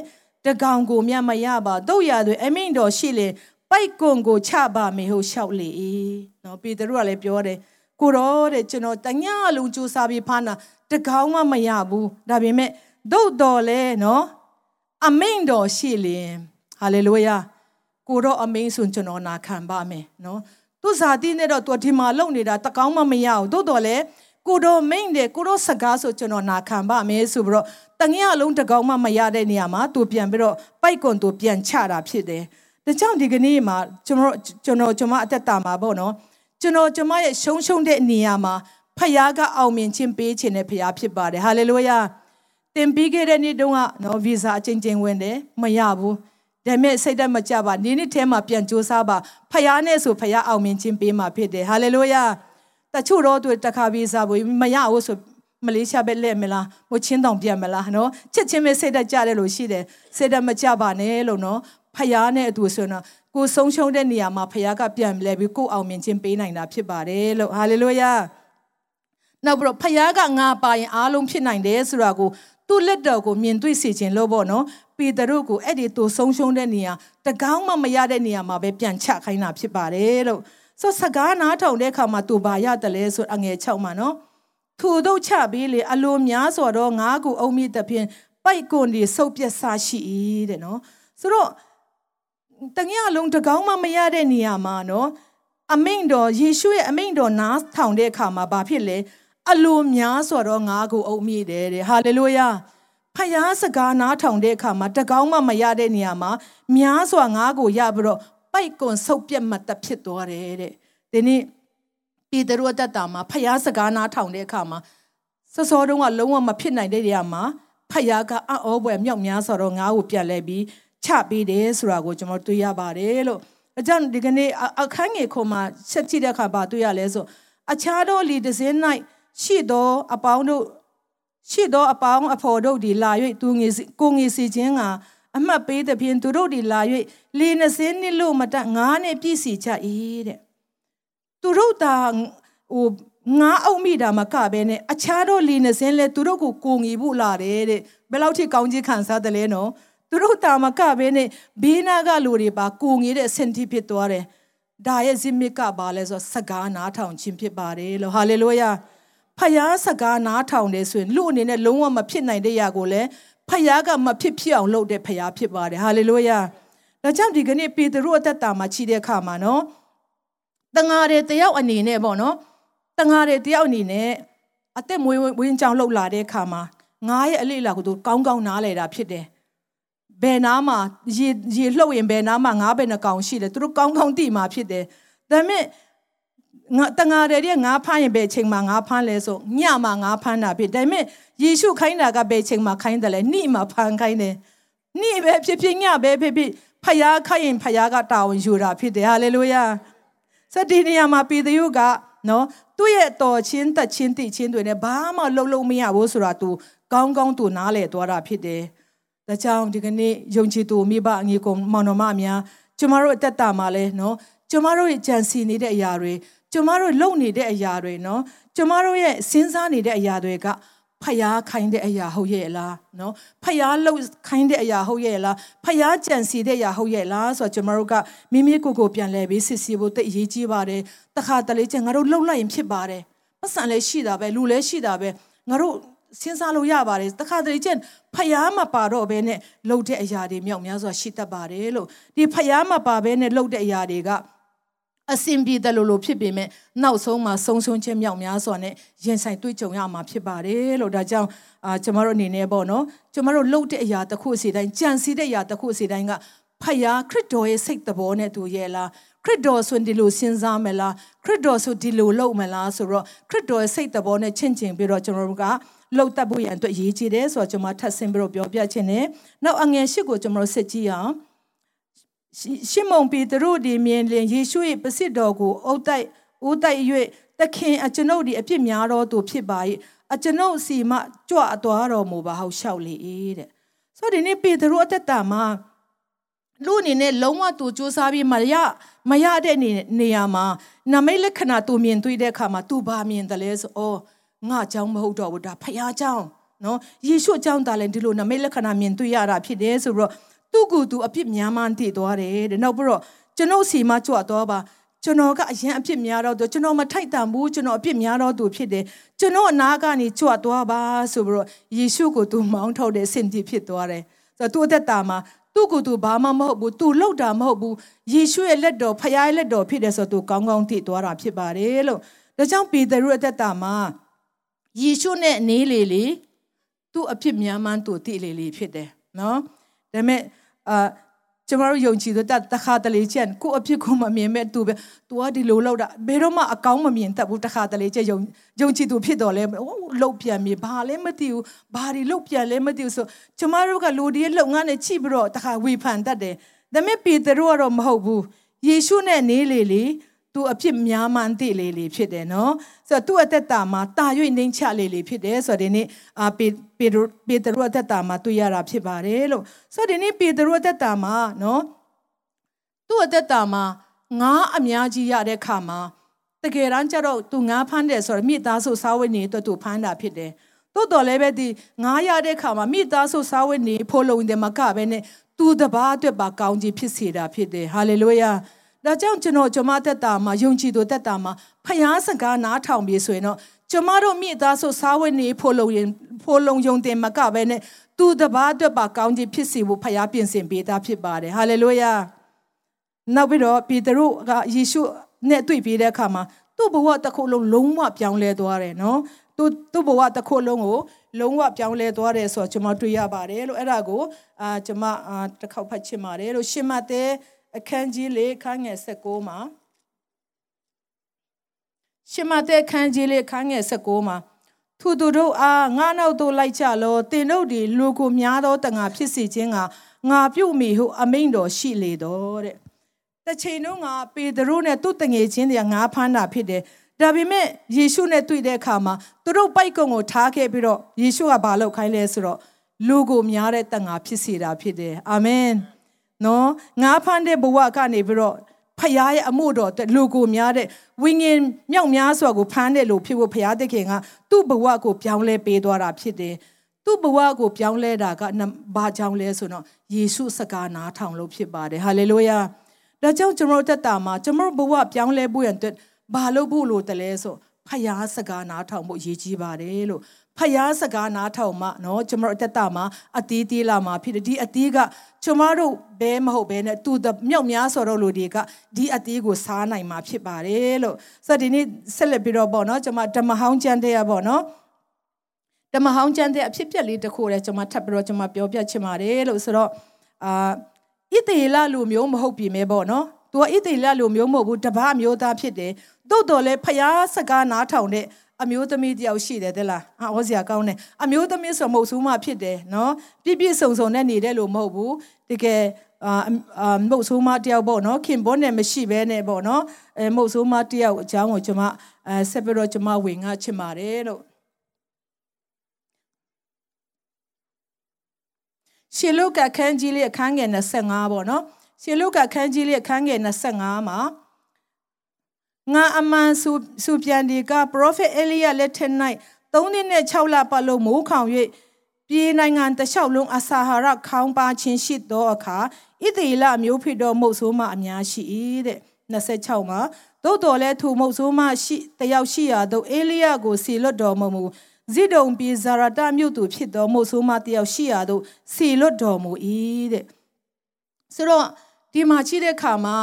တကောင်ကိုမြတ်မရပါတို့ရသွေအမိန်တော်ရှိလေပိုက်ကွန်ကိုချပါမေဟုလျှောက်လေနော်ပေတရုကလည်းပြောတယ်ကိုတော့တဲ့ကျွန်တော်တညလုံးကြိုးစားပြီးဖားနာ တကောင်မှမရဘူးဒါပေမဲ့ဒုတ်တော်လဲနော်အမိန်တော်ရှိလင်ဟာလေလုယာကိုတော့အမိန်ဆိုကျွန်တော်နာခံပါမယ်နော်သူဇာတိနဲ့တော့သူဒီမှာလုံနေတာတကောင်မှမရဘူးဒုတ်တော်လဲကိုတော့မိန်တယ်ကိုတော့စကားဆိုကျွန်တော်နာခံပါမယ်ဆိုပြီးတော့တငယ်လုံးတကောင်မှမရတဲ့နေရာမှာသူပြန်ပြီးတော့ပိုက်ကွန်သူပြန်ချတာဖြစ်တယ်ဒါကြောင့်ဒီကနေ့မှာကျွန်တော်ကျွန်တော်ကျွန်မအသက်တာမှာပေါ့နော်ကျွန်တော်ကျွန်မရဲ့ရှုံးရှုံးတဲ့နေရာမှာ ဖခင်ကအောင်မြင်ခြင်းပေးခြင်းနဲ့ဖခင်ဖြစ်ပါတယ်ဟာလေလုယာတင်ပြီးခဲ့တဲ့နေ့တုန်းကနော်ဗီဇာအချင်းချင်းဝင်တယ်မရဘူးဒါပေမဲ့စိတ်ဓာတ်မကြပါနေ့နေ့ထဲမှာပြန်ကြိုးစားပါဖခင်နဲ့ဆိုဖခင်အောင်မြင်ခြင်းပေးမှာဖြစ်တယ်ဟာလေလုယာတချို့တော့သူတခါဗီဇာဘူးမရဘူးဆိုမလေးရှားပဲလက်မလားမချင်းတောင်ပြန်မလားနော်ချက်ချင်းပဲစိတ်ဓာတ်ကြတယ်လို့ရှိတယ်စိတ်ဓာတ်မကြပါနဲ့လို့နော်ဖယားနဲ့အတူဆိုတော့ကိုဆုံးရှုံးတဲ့နေရာမှာဖယားကပြန်လဲပြီးကိုအောင်မြင်ခြင်းပေးနိုင်တာဖြစ်ပါတယ်လို့ဟာလေလုယာ နောက်ပြီးတော့ဖယားကငါပါရင်အားလုံးဖြစ်နိုင်တယ်ဆိုတာကိုသူ့လက်တော်ကိုမြင်တွေ့စေခြင်းလို့ပေါ့နော်ပေတရုကိုအဲ့ဒီသူဆုံးရှုံးတဲ့နေရာတကောင်းမှမရတဲ့နေရာမှာပဲပြန်ချခိုင်းတာဖြစ်ပါတယ်လို့ဆိုစကားနားထောင်တဲ့အခါမှာသူဘာရတယ်လဲဆိုအငယ်6မှာနော်ထိုတို့ချပြီးလေအလိုများစွာတော့ငါးကိုအုံမြင့်တဲ့ဖြင့်ပိုက်ကွန်ဒီစုပ်ပြက်စားရှိ၏တဲ့နော်ဆိုတော့တငယ်လုံးတကောင်းမှမရတဲ့နေရာမှာနော်အမိန်တော်ယေရှုရဲ့အမိန်တော်နားထောင်တဲ့အခါမှာဘာဖြစ်လဲ အလိုများဆိုတော့ငါကိုအုံမြည်တယ်တဲ့ဟာလေလုယာဖယားစကားနားထောင်တဲ့အခါမှာတကောင်းမှမရတဲ့နေရာမှာများစွာငါကိုရပြီးတော့ပိုက်ကွန်ဆုပ်ပြက်မှတ်တဖြစ်သွားတယ်တဲ့ဒီနေ့ပေတရုအတ္တမှာဖယားစကားနားထောင်တဲ့အခါမှာစောစောတုန်းကလုံးဝမဖြစ်နိုင်တဲ့နေရာမှာဖယားကအံ့ဩပွဲမြောက်များဆိုတော့ငါ့ကိုပြတ်လဲပြီးချပေးတယ်ဆိုတာကိုကျွန်တော်တွေ့ရပါတယ်လို့အကြောင်းဒီကနေ့အခန်းငယ်ခုမှာဆက်ကြည့်တဲ့အခါပါတွေ့ရလဲဆိုအခြားသောလီဒဇင်း၌ ရှိသောအပေါင်းတို့ရှိသောအပေါင်းအဖော်တို့ဒီလာ၍သူငယ်ကိုငယ်စီခြင်းကအမှတ်ပေးသဖြင့်သူတို့ဒီလာ၍လေ20နှစ်လို့မတတ်ငါးနှစ်ပြည့်စီကြ၏တဲ့သူတို့သာဟိုငါအုံမိတာမကပဲနဲ့အခြားသောလေ20လဲသူတို့ကိုကိုငီဖို့လာတယ်တဲ့ဘယ်လောက်ထိကောင်းကြီးခံစားတယ်လဲနော်သူတို့တာမကပဲနဲ့ဘေးနာကလူတွေပါကိုငေးတဲ့အဆင့်ထိဖြစ်သွားတယ်ဒါရဲ့ဇိမစ်ကပါလဲဆိုစကားနားထောင်ခြင်းဖြစ်ပါတယ်လို့ဟာလေလုယာ ဖယားစကားနားထောင်တယ်ဆိုရင်လူအနေနဲ့လုံးဝမဖြစ်နိုင်တဲ့ຢာကိုလည်းဖယားကမဖြစ်ဖြစ်အောင်လုပ်တဲ့ဖယားဖြစ်ပါတယ်ဟာလေလုယာဒါကြောင့်ဒီကနေ့ပေတရုအသက်တာမှာခြိတဲ့အခါမှာနော်တငါတွေတယောက်အနေနဲ့ပေါ့နော်တငါတွေတယောက်အနေနဲ့အသက်မွေးဝင်းကြောင်လှုပ်လာတဲ့အခါမှာငါရဲ့အလေးလာကိုသူကောင်းကောင်းနားလဲတာဖြစ်တယ်ဘယ်နားမှာရေရေလှုပ်ရင်ဘယ်နားမှာငါးဘယ်နှကောင်ရှိတယ်သူတို့ကောင်းကောင်းသိမှာဖြစ်တယ်ဒါပေမဲ့ ငါတငါတဲ့ငါဖမ်းရင်ဘယ်ချိန်မှာငါဖမ်းလဲဆိုညမှာငါဖမ်းတာဖြစ်ဒါပေမဲ့ယေရှုခိုင်းတာကဘယ်ချိန်မှာခိုင်းတယ်လဲနေ့မှာဖမ်းခိုင်းတယ်နေ့ပဲဖြစ်ဖြစ်ညပဲဖြစ်ဖြစ်ဖယားခိုင်းရင်ဖယားကတာဝန်ယူတာဖြစ်တယ်ဟာလေလုယာစတိနေရာမှာပေတရုကနော်သူ့ရဲ့တော်ချင်းတက်ချင်းတိချင်းတွေနဲ့ဘာမှလှုပ်လို့မရဘူးဆိုတာ तू ကောင်းကောင်းသူနားလဲသွားတာဖြစ်တယ်ဒါကြောင့်ဒီကနေ့ယုံကြည်သူမိဘအငေကုံမောင်နှမများကျမတို့အသက်တာမှာလဲနော်ကျမတို့ရဲ့ကြံစီနေတဲ့အရာတွေ ကျမတို့လုပ်နေတဲ့အရာတွေနော်ကျမတို့ရဲ့စဉ်းစားနေတဲ့အရာတွေကဖျားခိုင်းတဲ့အရာဟုတ်ရဲ့လားနော်ဖျားလှုပ်ခိုင်းတဲ့အရာဟုတ်ရဲ့လားဖျားကြံစီတဲ့အရာဟုတ်ရဲ့လားဆိုတော့ကျမတို့ကမိမိကိုယ်ကိုပြန်လဲပြီးစစ်စီဖို့တိတ်အရေးကြီးပါတယ်တခါတလေကျငါတို့လှုပ်လိုက်ရင်ဖြစ်ပါတယ်ပတ်စံလည်းရှိတာပဲလူလည်းရှိတာပဲငါတို့စဉ်းစားလို့ရပါတယ်တခါတလေကျဖျားမပါတော့ဘဲနဲ့လှုပ်တဲ့အရာတွေမြောက်များစွာရှိတတ်ပါတယ်လို့ဒီဖျားမပါဘဲနဲ့လှုပ်တဲ့အရာတွေက အစင်ပြေတယ်လို့လို့ဖြစ်ပေမဲ့နောက်ဆုံးမှာဆုံးရှုံးခြင်းမြောက်များစွာနဲ့ရင်ဆိုင်တွေ့ကြုံရမှာဖြစ်ပါတယ်လို့ဒါကြောင့်အာကျမတို့အနေနဲ့ပေါ့နော်ကျမတို့လှုပ်တဲ့အရာတစ်ခုစီတိုင်းကြံစည်တဲ့အရာတစ်ခုစီတိုင်းကဖယားခရစ်တော်ရဲ့စိတ်တဘောနဲ့တူရဲ့လားခရစ်တော်ဆိုဒီလိုစဉ်းစားမလားခရစ်တော်ဆိုဒီလိုလုပ်မလားဆိုတော့ခရစ်တော်ရဲ့စိတ်တဘောနဲ့ချင့်ချင်ပြီးတော့ကျွန်တော်တို့ကလှုပ်တတ်ဖို့ရန်အတွက်ရေးကြည့်တယ်ဆိုတော့ကျွန်မထပ်ဆင်းပြီးတော့ပြောပြချင်တယ်နောက်အငယ်ရှိကိုကျွန်တော်စစ်ကြည့်အောင် ရှမုန်ပေတရုဒီမြင်လင်ယေရှု၏ပစစ်တော်ကိုအုတ်တိုက်အုတ်တိုက်၍သခင်အကျွန်ုပ်ဒီအပြစ်များတော်သူဖြစ်ပါ၏အကျွန်ုပ်စီမကြွအသွားတော်မူပါဟောက်လျှောက်လေ၏တဲ့ဆိုတော့ဒီနေ့ပေတရုအသက်တာမှာလူအနေနဲ့လုံးဝသူစူးစမ်းပြီးမရမရတဲ့နေရာမှာနမိတ်လက္ခဏာသူမြင်တွေ့တဲ့အခါမှာသူဘာမြင်တယ်လဲဆိုဩငါအကြောင်းမဟုတ်တော့ဘူးဒါဖခင်အကြောင်းနော်ယေရှုအကြောင်းဒါလည်းဒီလိုနမိတ်လက္ခဏာမြင်တွေ့ရတာဖြစ်တယ်ဆိုတော့ သူ့ကိုယ်သူအပြစ်များမှန်းသိသွားတယ်တဲ့နောက်ပြီးတော့ကျွန်ုပ်စီမကြွတော့ပါကျွန်တော်ကအရင်အဖြစ်များတော့သူကျွန်တော်မထိုက်တန်ဘူးကျွန်တော်အဖြစ်များတော့သူဖြစ်တယ်ကျွန်တော်အနာကနေကြွသွားပါဆိုပြီးတော့ယေရှုကိုသူမောင်းထုတ်တဲ့စင်တီဖြစ်သွားတယ်ဆိုတော့သူ့အသက်တာမှာသူ့ကိုယ်သူဘာမှမဟုတ်ဘူးသူလှုပ်တာမဟုတ်ဘူးယေရှုရဲ့လက်တော်ဖခင်ရဲ့လက်တော်ဖြစ်တယ်ဆိုတော့သူကောင်းကောင်းသိသွားတာဖြစ်ပါတယ်လို့ဒါကြောင့်ပေတရုအသက်တာမှာယေရှုနဲ့နေလေလေသူ့အဖြစ်များမှန်းသူသိလေလေဖြစ်တယ်နော်ဒါပေမဲ့ အာကျမတို့ယုံကြည်တဲ့တခါတလေချက်ကိုအဖြစ်ကိုမမြင်မဲ့သူပဲ तू ကဒီလိုလောက်တာဘယ်တော့မှအကောင်းမမြင်တတ်ဘူးတခါတလေချက်ယုံယုံကြည်သူဖြစ်တော်လဲဟိုလှုပ်ပြန်ပြီဘာလဲမသိဘူးဘာဒီလှုပ်ပြန်လဲမသိဘူးဆိုကျမတို့ကလူဒီရဲ့လုပ်ငန်းနဲ့ချိပြီးတော့တခါဝေဖန်တတ်တယ်ဒါပေမဲ့ပေတရုကတော့မဟုတ်ဘူးယေရှုနဲ့နေလေလေ သူအဖြစ်များမှန်းသိလေလေဖြစ်တယ်နော်ဆိုတော့သူ့အသက်တာမှာတာ၍နှိမ့်ချလေလေဖြစ်တယ်ဆိုတော့ဒီနေ့အာပေပေပေတရုအသက်တာမှာတွေ့ရတာဖြစ်ပါတယ်လို့ဆိုတော့ဒီနေ့ပေတရုအသက်တာမှာနော်သူ့အသက်တာမှာငါးအများကြီးရတဲ့ခါမှာတကယ်တမ်းကျတော့သူငါးဖမ်းတယ်ဆိုတော့မိသားစုစားဝတ်နေအတွက်သူဖမ်းတာဖြစ်တယ်တိုးတော်လည်းပဲဒီငါးရတဲ့ခါမှာမိသားစုစားဝတ်နေဖိုးလုံးတယ်မကပဲနဲ့သူတပားအတွက်ပါကောင်းကြီးဖြစ်စေတာဖြစ်တယ်ဟာလေလုယာ ဒါကြောင့်ကျွန်တော်ကျွန်မတက်တာမှာယုံကြည်သူတက်တာမှာဖျားစကားနားထောင်ပြီးဆိုရင်တော့ကျွန်မတို့မိသားစုစားဝတ်နေဖို့လုံရင်ဖို့လုံယုံတင်မကပဲနဲ့သူတပားအတွက်ပါကောင်းခြင်းဖြစ်စေဖို့ဖျားပြင်ဆင်ပေးတာဖြစ်ပါတယ်ဟာလေလုယာနောက်ပြီးတော့ပေတရုကယေရှုနဲ့တွေ့ပြီးတဲ့အခါမှာသူ့ဘဝတစ်ခုလုံးလုံးဝပြောင်းလဲသွားတယ်နော်သူသူ့ဘဝတစ်ခုလုံးကိုလုံးဝပြောင်းလဲသွားတယ်ဆိုတော့ကျွန်မတွေ့ရပါတယ်လို့အဲ့ဒါကိုအာကျွန်မတစ်ခေါက်ဖတ်ချင်ပါတယ်လို့ရှင်မတဲ့ အခန်းကြီးလေးခန်းငယ်16မှာရှင်မတဲ့ခန်းကြီးလေးခန်းငယ်16မှာသူတို့အားငါနောက်သို့လိုက်ကြလောတင်တို့ဒီလူကိုများသောတငါဖြစ်စီခြင်းကငါပြုတ်မိဟုအမိန်တော်ရှိလေတော့တဲ့တချိန်တော့ငါပေတရုနဲ့သူ့တငယ်ချင်းတွေကငါဖမ်းတာဖြစ်တယ်ဒါပေမဲ့ယေရှုနဲ့တွေ့တဲ့အခါမှာသူတို့ပိုက်ကုံကိုထားခဲ့ပြီးတော့ယေရှုကဘာလုပ်ခိုင်းလဲဆိုတော့လူကိုများတဲ့တငါဖြစ်စေတာဖြစ်တယ်အာမင် နော်ငါဖမ်းတဲ့ဘဝကနေပြီးတော့ဖခင်ရဲ့အမှုတော်လူကိုများတဲ့ဝိညာဉ်မြောက်များစွာကိုဖမ်းတဲ့လူဖြစ်ဖို့ဖခင်တခင်ကသူ့ဘဝကိုပြောင်းလဲပေးသွားတာဖြစ်တယ်သူ့ဘဝကိုပြောင်းလဲတာကဘာကြောင့်လဲဆိုတော့ယေရှုစကားနားထောင်လို့ဖြစ်ပါတယ်ဟာလေလုယာဒါကြောင့်ကျွန်တော်တက်တာမှာကျွန်တော်ဘဝပြောင်းလဲဖို့ရန်အတွက်ဘာလုပ်ဖို့လို့တလဲဆိုဖယားစကားနားထောင်ဖို့ရည်ကြီးပါတယ်လို့ ဖယားစကားနားထောင်မှနော်ကျမတို့အသက်တာမှာအတီးတီးလာမှာဖြစ်တယ်ဒီအတီးကကျမတို့ဘဲမဟုတ်ဘဲနဲ့သူမြောက်များဆိုတော့လူတွေကဒီအတီးကိုစားနိုင်မှာဖြစ်ပါတယ်လို့ဆိုတော့ဒီနေ့ဆက်လက်ပြီးတော့ပေါ့နော်ကျမဓမ္မဟောင်းကျမ်းတဲ့ရပေါ့နော်ဓမ္မဟောင်းကျမ်းတဲ့အဖြစ်ပြက်လေးတစ်ခုလည်းကျွန်မထပ်ပြီးတော့ကျွန်မပြောပြချင်ပါတယ်လို့ဆိုတော့အာဣသေလလူမျိုးမဟုတ်ပြီမဲပေါ့နော်။ तू ဣသေလလူမျိုးမဟုတ်ဘူးတပားမျိုးသားဖြစ်တယ်။သို့တော်လည်းဖျားစကားနားထောင်တဲ့ အမျိုးသမီးတယောက်ရှိတယ်တဲ့လားဟာဩစရာကောင်းတယ်အမျိုးသမီးဆိုမဟုတ်ဘူးမှဖြစ်တယ်နော်ပြည့်ပြည့်စုံစုံနဲ့နေတဲ့လို့မဟုတ်ဘူးတကယ်အာမုတ်ဆိုးမတယောက်ပေါ့နော်ခင်ဘောနဲ့မရှိဘဲနဲ့ပေါ့နော်အဲမုတ်ဆိုးမတယောက်အကြောင်းကိုကျွန်မအဲဆက်ပြီးတော့ကျွန်မဝင်ငါချင်ပါတယ်လို့ရှေလုကခန်းကြီးလေးအခန်းငယ်25ပေါ့နော်ရှေလုကခန်းကြီးလေးအခန်းငယ်25မှာ ငါအမှန်စုစုပြန်ဒီကပရောဖက်အေလိယလက်ထက်၌၃နှစ်နဲ့6လပတ်လုံးမိုးခေါင်၍ပြည်နိုင်ငံတလျှောက်လုံးအစာဟာရခေါင်းပါခြင်းရှိသောအခါဣသေလမျိုးဖြစ်သောမုတ်ဆိုးမအများရှိ၏တဲ့26မှာသို့တော်လည်းထိုမုတ်ဆိုးမရှိတယောက်ရှိရာသို့အေလိယကိုစီလွတ်တော်မမူဇိဒုံပြည်ဇာရတမြို့သူဖြစ်သောမို့ဆိုးမတယောက်ရှိရာသို့စီလွတ်တော်မူ၏တဲ့ဆိုတော့ဒီမှာကြည့်တဲ့အခါမှာ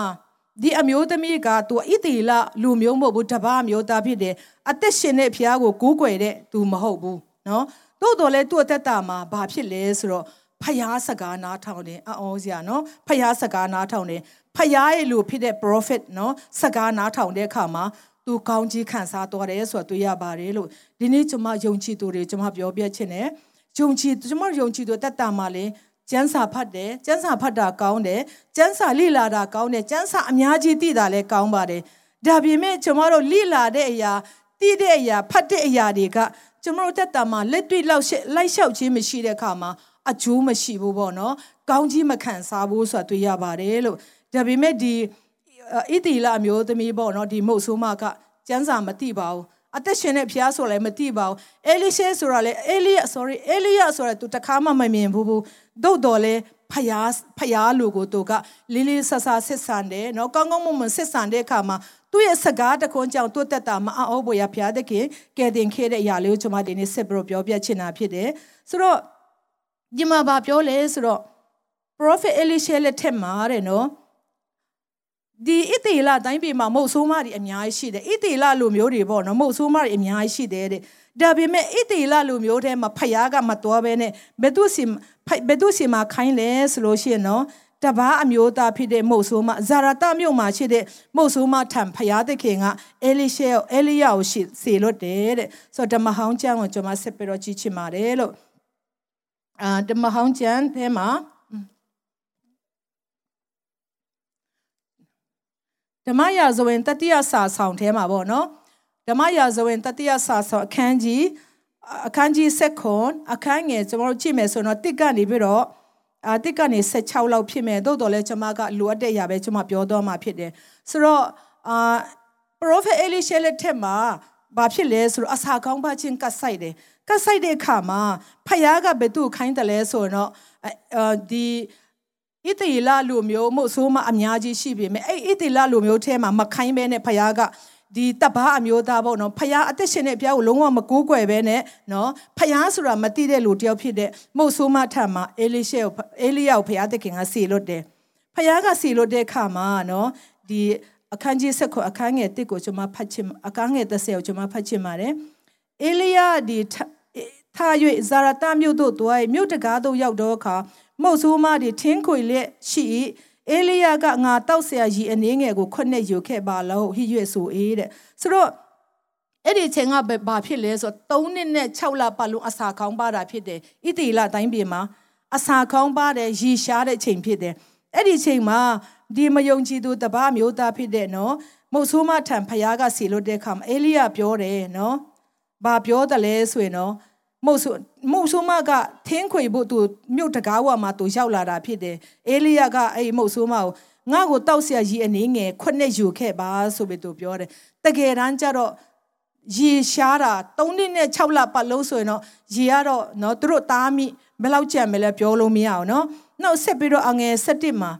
ဒီအမျိုးသမီးကသူဣတိလလူမျိုးမဟုတ်ဘူးတပါးမျိုးသားဖြစ်တယ်အသက်ရှင်တဲ့ဖျားကိုကိုးကွယ်တဲ့သူမဟုတ်ဘူးနော်တိုးတော်လဲသူ့အသက်တာမှာဘာဖြစ်လဲဆိုတော့ဖျားစကားနားထောင်တယ်အအောင်စရာနော်ဖျားစကားနားထောင်တယ်ဖျားရဲ့လူဖြစ်တဲ့ prophet နော်စကားနားထောင်တဲ့အခါမှာသူကောင်းကြီးခံစားတော်တယ်ဆိုတာတွေ့ရပါတယ်လို့ဒီနေ့ကျွန်မယုံကြည်သူတွေကျွန်မပြောပြချင်တယ်ယုံကြည်ကျွန်မယုံကြည်သူတက်တာမှာလည်း ကျမ်းစာဖတ်တယ်ကျမ်းစာဖတ်တာကောင်းတယ်ကျမ်းစာလေ့လာတာကောင်းတယ်ကျမ်းစာအများကြီးသိတာလည်းကောင်းပါတယ်ဒါပေမဲ့ကျွန်မတို့လေ့လာတဲ့အရာသိတဲ့အရာဖတ်တဲ့အရာတွေကကျွန်တော်တက်တာမှာလက်တွေ့လောက်လိုက်လျှောက်ခြင်းမရှိတဲ့အခါမှာအကျိုးမရှိဘူးပေါ့နော်ကောင်းကြီးမခံစားဘူးဆိုတာတွေ့ရပါတယ်လို့ဒါပေမဲ့ဒီဣတိလအမျိုးသမီးပေါ့နော်ဒီမုတ်ဆိုးမကကျမ်းစာမသိပါဘူး အသက်ရှင်တဲ့ဖျားဆိုလည်းမသိပါဘူးအဲလိရှဲဆိုတာလည်းအဲလိယ sorry အဲလိယဆိုတာသူတခါမှမမြင်ဘူးဘူးသို့တော်လည်းဖျားဖျားလူကိုသူကလေးလေးဆဆဆစ်ဆန်တယ်နော်ကောင်းကောင်းမွန်မွန်ဆစ်ဆန်တဲ့အခါမှာသူ့ရဲ့စကားတခွန်းကြောင့်သူ့တက်တာမအံ့ဩဖို့ရဖျားသခင်ကယ်တင်ခဲ့တဲ့အရာလေးကိုကျွန်မဒီနေ့ဆက်ပြီးပြောပြချင်တာဖြစ်တယ်ဆိုတော့ဒီမှာဗာပြောလဲဆိုတော့ prophet elisha လက်ထက်မှာတဲ့နော် ဒီဣသေလတိုင်းပြည်မှာမုတ်ဆိုးမတွေအများကြီးရှိတယ်ဣသေလလူမျိုးတွေပေါ့နော်မုတ်ဆိုးမတွေအများကြီးရှိတယ်တဲ့ဒါပေမဲ့ဣသေလလူမျိုးထဲမှာဖယားကမတော်ဘဲနဲ့ဘယ်သူစီဘယ်သူစီမှာခိုင်းလဲဆိုလို့ရှိရင်နော်တပားအမျိုးသားဖြစ်တဲ့မုတ်ဆိုးမဇာရတမြို့မှာရှိတဲ့မုတ်ဆိုးမထံဖယားသခင်ကအဲလိရှေအဲလိယာကိုရှိစေလွတ်တယ်တဲ့ဆိုတော့ဓမ္မဟောင်းကျမ်းကိုကျွန်မဆက်ပြီးတော့ကြည့်ချင်ပါတယ်လို့အာဓမ္မဟောင်းကျမ်းထဲမှာ ဓမ္မရာဇဝင်တတိယစာဆောင်ထဲမှာပေါ့နော်ဓမ္မရာဇဝင်တတိယစာဆောင်အခန်းကြီးအခန်းကြီး7ခွန်အခန်းငယ်ကျွန်တော်တို့ကြည့်မယ်ဆိုတော့တစ်ကနေပြီးတော့အာတစ်ကနေ16လောက်ဖြစ်မယ်သို့တော်လည်းကျွန်မကလိုအပ်တဲ့အရာပဲကျွန်မပြောတော့မှာဖြစ်တယ်ဆိုတော့အာပရိုဖက်အေလိရှဲလက်ထက်မှာဘာဖြစ်လဲဆိုတော့အစာကောင်းပါခြင်းကတ်ဆိုင်တယ်ကတ်ဆိုင်တဲ့အခါမှာဖယားကဘယ်သူခိုင်းတယ်လဲဆိုတော့ဒီ ဣတိလလူမျိုးမို့ဆိုးမအများကြီးရှိပြီမဲ့အဲ့ဣတိလလူမျိုးထဲမှာမခိုင်းဘဲနဲ့ဖယားကဒီတပားအမျိုးသားပေါ့နော်ဖယားအသက်ရှင်တဲ့အပြောင်းကိုလုံးဝမကိုးကွယ်ပဲနဲ့နော်ဖယားဆိုတာမသိတဲ့လူတယောက်ဖြစ်တဲ့မို့ဆိုးမထံမှာအေလိရှေကိုအေလိယကိုဖယားတခင်ကစီလွတ်တယ်ဖယားကစီလွတ်တဲ့အခါမှာနော်ဒီအခန်းကြီးဆက်ခွအခန်းငယ်တစ်ကိုကျွန်မဖတ်ချင်အခန်းငယ်30ကိုကျွန်မဖတ်ချင်ပါတယ်အေလိယဒီထား၍ဇာရတမြို့သို့တွားမြို့တကားသို့ရောက်တော့အခါ မုတ်ဆိုးမတွေထင်းခွေလက်ရှိအေလိယကငါတောက်ဆရာကြီးအနေငယ်ကိုခွနဲ့ယူခဲ့ပါလို့ဟိရွေဆိုအေးတဲ့ဆိုတော့အဲ့ဒီချိန်ကဘာဖြစ်လဲဆိုတော့3နှစ်နဲ့6လပတ်လုံးအစာခေါင်းပါတာဖြစ်တယ်ဣတိလတိုင်းပြည်မှာအစာခေါင်းပါတဲ့ရီရှားတဲ့ချိန်ဖြစ်တယ်အဲ့ဒီချိန်မှာဒီမယုံကြည်သူတပားမျိုးသားဖြစ်တဲ့နော်မုတ်ဆိုးမထံဖယားကစီလို့တဲ့ခါမှာအေလိယပြောတယ်နော်ဘာပြောတယ်လဲဆိုရင်နော် မုတ်ဆိုမုတ်ဆိုးမကထင်းခွေဖို့သူမြို့တကားဝမှာသူရောက်လာတာဖြစ်တယ်အေလိယကအဲ့မုတ်ဆိုးမကိုငါ့ကိုတောက်ဆရာကြီးအနေငယ်ခွနဲ့ယူခဲ့ပါဆိုပြီးသူပြောတယ်တကယ်တမ်းကျတော့ရေရှားတာ3နှစ်နဲ့6လပတ်လုံးဆိုရင်တော့ရေကတော့เนาะသူတို့သားမိဘယ်လောက်ကြံမလဲပြောလို့မရအောင်เนาะနောက်ဆက်ပြီးတော့အငယ်7မှာ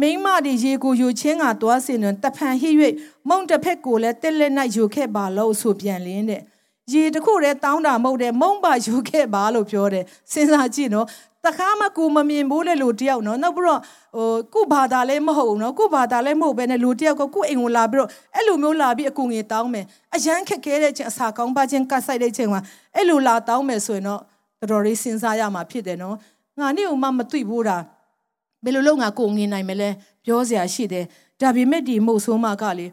မိမဒီရေကိုယူချင်းကတွားစင်တွင်တဖန်ဟိ၍မုံတစ်ဖက်ကိုလည်းတက်လက်၌ယူခဲ့ပါလို့ဆိုပြန်လင်းတဲ့ ရေတစ်ခုတည်းတောင်းတာမဟုတ်တယ်မုံပါယူခဲ့ပါလို့ပြောတယ်စဉ်းစားကြည့်နော်တခါမှကိုမမြင်ဘူးလေလူတယောက်နော်နောက်ပြီးတော့ဟိုကုဘာသာလည်းမဟုတ်ဘူးနော်ကုဘာသာလည်းမဟုတ်ဘဲနဲ့လူတယောက်ကကုအိမ်ကိုလာပြီးတော့အဲ့လိုမျိုးလာပြီးအကူငွေတောင်းမယ်အရန်ခက်ခဲတဲ့ချင်းအစာကောင်းပါချင်းကတ်ဆိုင်တဲ့ချင်းမှာအဲ့လိုလာတောင်းမယ်ဆိုရင်တော့တော်တော်လေးစဉ်းစားရမှာဖြစ်တယ်နော်ငါနေ့ကမှမသိဘူးတာဘယ်လိုလုပ်ငါကိုငင်နိုင်မလဲပြောစရာရှိတယ်ဒါပေမဲ့ဒီမုတ်ဆိုးမကလေ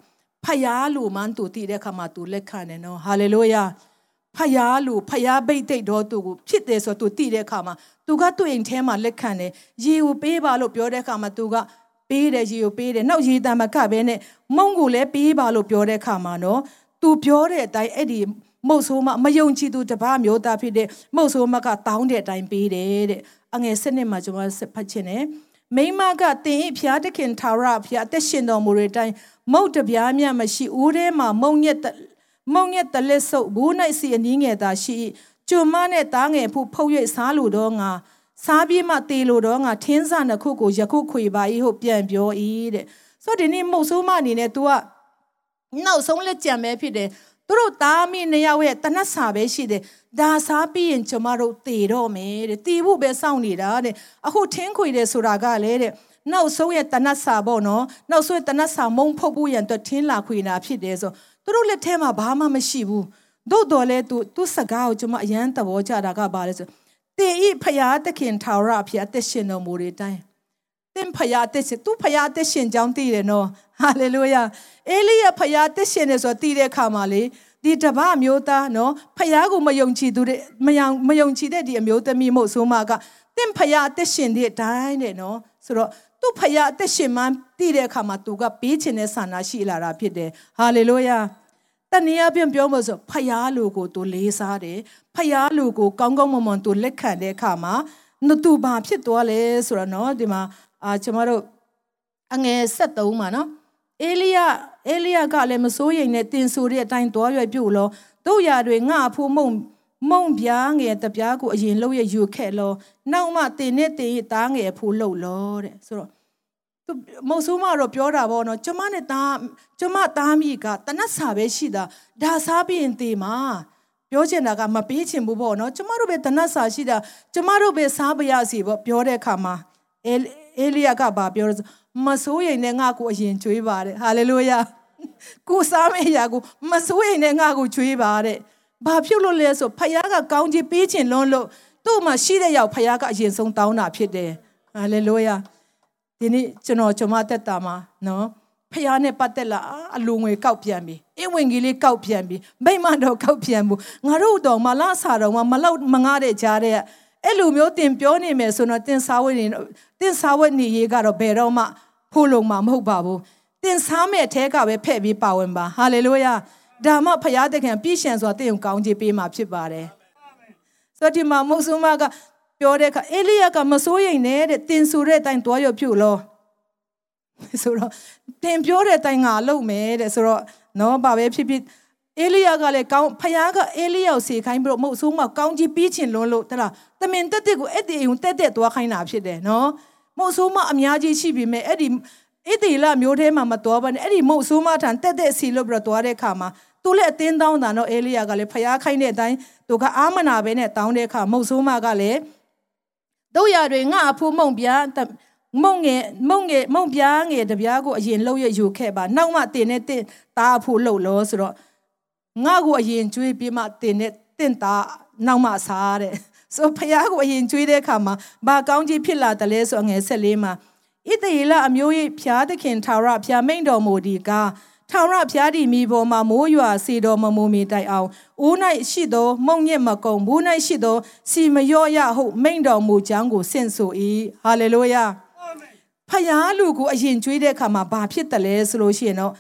ဖယားလူမှန်းသူတည်တဲ့ခါမှာသူလက်ခံတယ်နော်ဟာလေလုယာဖယားလူဖယားဘိတ်တိတ်တော်သူကိုဖြစ်တယ်ဆိုသူတည်တဲ့ခါမှာသူကသူ့အိမ်ထဲမှာလက်ခံတယ်ရေကိုပေးပါလို့ပြောတဲ့ခါမှာသူကပေးတယ်ရေကိုပေးတယ်နောက်ရေတံမကပဲနဲ့မုံကိုလည်းပေးပါလို့ပြောတဲ့ခါမှာနော်သူပြောတဲ့အတိုင်းအဲ့ဒီမုတ်ဆိုးမမယုံကြည်သူတပားမျိုးသားဖြစ်တဲ့မုတ်ဆိုးမကတောင်းတဲ့အတိုင်းပေးတယ်တဲ့အငယ်စနစ်မှာကျွန်တော်ဆက်ဖတ်ချင်တယ် မိမကတင်ဤဖျားတခင်ထာဝရဖျားအသက်ရှင်တော်မူတဲ့အတိုင်းမုတ်တပြားမြမရှိဦးထဲမှာမုံညက်မုံညက်တလက်ဆုပ်ဘူး၌စီအနည်းငယ်သာရှိကျွမနဲ့တားငယ်ဖို့ဖုတ်၍စားလိုတော့ငါစားပြီးမှတေလိုတော့ငါထင်းစားနှစ်ခုကိုယခုခွေပါ၏ဟုပြန်ပြော၏တဲ့ဆိုတော့ဒီနေ့မုတ်ဆိုးမအနေနဲ့ तू ကနောက်ဆုံးလက်ကြံပဲဖြစ်တယ်သူတို့သားမိနှစ်ယောက်ရဲ့တနတ်စာပဲရှိတယ် ဒါစားပြီးရင်ကျမတို့တည်တော့မယ်တဲ့တည်ဖို့ပဲစောင့်နေတာတဲ့အခုထင်းခွေတယ်ဆိုတာကလည်းတဲ့နောက်ဆုံးရဲ့တနတ်စာပေါ့နော်နောက်ဆုံးတနတ်စာမုံဖုတ်ဖို့ရန်အတွက်ထင်းလာခွေနာဖြစ်တယ်ဆိုသူတို့လက်ထဲမှာဘာမှမရှိဘူးတို့တော်လဲသူသူစကားကိုကျမအရန်သဘောကျတာကဘာလဲဆိုတင်ဤဖရာသခင်ထာဝရဖရာတက်ရှင်တော်မူတဲ့အတိုင်းတင်ဖရာတက်ရှင်သူဖရာတက်ရှင်ကြောင်းသိတယ်နော်ဟာလေလုယာအေလိယဖယားတက်ရှင်တယ်ဆိုသိတဲ့အခါမှာလေ ဒီတပမျိုးသားနော်ဖယားကိုမယုံကြည်သူတွေမယုံမယုံကြည်တဲ့ဒီအမျိုးသမီးမို့ဆိုမှကတင့်ဖယားတက်ရှင်တဲ့အတိုင်းတဲ့နော်ဆိုတော့သူ့ဖယားအသက်ရှင်မှန်းသိတဲ့အခါမှာသူကပေးခြင်းတဲ့ဆန္ဒရှိလာတာဖြစ်တယ်ဟာလေလုယာတနည်းအားဖြင့်ပြောလို့ဆိုဖယားလူကိုသူလေးစားတယ်ဖယားလူကိုကောင်းကောင်းမွန်မွန်သူလက်ခံတဲ့အခါမှာနသူဘာဖြစ်သွားလဲဆိုတော့နော်ဒီမှာအာကျွန်တော်တို့အငယ်73မှာနော် အေလိယအေလိယကလည်းမစိုးရိမ်နဲ့တင်ဆိုတဲ့အတိုင်းသွားရွယ်ပြုတ်လောတို့ရာတွေငါအဖို့မုံမုံပြားငယ်တပြားကိုအရင်လှုပ်ရယူခဲ့လောနောက်မှတင်နဲ့တင်သားငယ်အဖို့လှုပ်လောတဲ့ဆိုတော့သူမုတ်ဆိုးမတော့ပြောတာပေါ့နော်ကျမနဲ့သားကျမသားမိကတနတ်စာပဲရှိတာဒါစားပြီးရင်တေမှာပြောချင်တာကမပေးချင်ဘူးပေါ့နော်ကျမတို့ပဲတနတ်စာရှိတာကျမတို့ပဲစားပါရစီပေါ့ပြောတဲ့အခါမှာအေလိယကဘာပြောလဲ မစိုးရိမ်နဲ့ငါ့ကိုအရင်ကျွေးပါတယ်ဟာလေလုယာကိုစားမယ့်အရာကိုမစိုးရိမ်နဲ့ငါ့ကိုကျွေးပါတဲ့ဘာဖြစ်လို့လဲဆိုဖခင်ကကောင်းချီးပေးခြင်းလွန်းလို့သူ့မှာရှိတဲ့ရောက်ဖခင်ကအရင်ဆုံးတောင်းတာဖြစ်တယ်ဟာလေလုယာဒီနေ့ကျွန်တော်ကျွန်မတက်တာမှာနော်ဖះနဲ့ပတ်သက်လာအလူငွေကောက်ပြန်ပြီအဝင်ကြီးလေးကောက်ပြန်ပြီမိမတော့ကောက်ပြန်ဘူးငါတို့တော့မလားစာတော့မလောက်မငားတဲ့ကြားတဲ့ အဲ့လိုမျိုးတင်ပြောနေမယ်ဆိုတော့တင်စားဝတ်နေတင်စားဝတ်နေရေးကတော့ဘယ်တော့မှဖို့လုံမှာမဟုတ်ပါဘူးတင်စားမဲ့အထဲကပဲဖဲ့ပြီးပါဝင်ပါဟာလေလုယာဒါမှဖရာသခင်ပြည့်ရှံစွာတင့်ကိုကောင်းချီးပေးမှာဖြစ်ပါတယ်ဆိုတော့ဒီမှာမုတ်ဆုမကပြောတဲ့အခါအေလိယကမစိုးရိမ်နဲ့တဲ့တင်ဆိုတဲ့အတိုင်းတွားရပြုတ်လို့ဆိုတော့တင်ပြောတဲ့အတိုင်းငါလုပ်မယ်တဲ့ဆိုတော့နော်ဘာပဲဖြစ်ဖြစ် အေလိယကလည်းကောင်းဖခင်ကအေလိယကိုစေခိုင်းပြီးတော့မဟုတ်ဆိုးမကောင်းကြီးပြီးချင်လွန်းလို့တလားတမင်တက်တက်ကိုအဲ့ဒီအိမ်တက်တက်သွားခိုင်းတာဖြစ်တယ်နော်မဟုတ်ဆိုးမအများကြီးရှိပြီမဲ့အဲ့ဒီဣတိလမျိုးထဲမှာမတော်ပါနဲ့အဲ့ဒီမဟုတ်ဆိုးမထန်တက်တက်စီလို့ပြီးတော့သွားတဲ့ခါမှာသူလည်းအတင်းတောင်းတာတော့အေလိယကလည်းဖျားခိုင်းတဲ့အတိုင်းသူကအာမနာပဲနဲ့တောင်းတဲ့အခါမဟုတ်ဆိုးမကလည်းတို့ရတွေငါအဖိုးမုံပြားမုံငယ်မုံငယ်မုံပြားငယ်တပြားကိုအရင်လှုပ်ရယူခဲ့ပါနောက်မှတင်နဲ့တင်သားအဖိုးလှုပ်လို့ဆိုတော့ ငါ့ကိုအရင်ကျွေးပြီးမှတင်နဲ့တင့်သားနောက်မှစားတဲ့ဆိုဖះကိုအရင်ကျွေးတဲ့အခါမှာဘာကောင်းကြီးဖြစ်လာတယ်လဲဆိုငယ်ဆက်လေးမှာဣသေလအမျိုး၏ဖျားသခင်ထာဝရဖျားမိန်တော်မူဒီကားထာဝရဖျားဒီမိပေါ်မှာမိုးရွာစေတော်မမူမီတိုင်အောင်ဦး၌ရှိသောမုံညက်မကုံဘူး၌ရှိသောစီမရော့ရဟုမိန်တော်မူကြောင်းကိုဆင့်ဆို၏ဟာလေလုယာဖျားလူကိုအရင်ကျွေးတဲ့အခါမှာဘာဖြစ်တယ်လဲဆိုလို့ရှိရင်တော့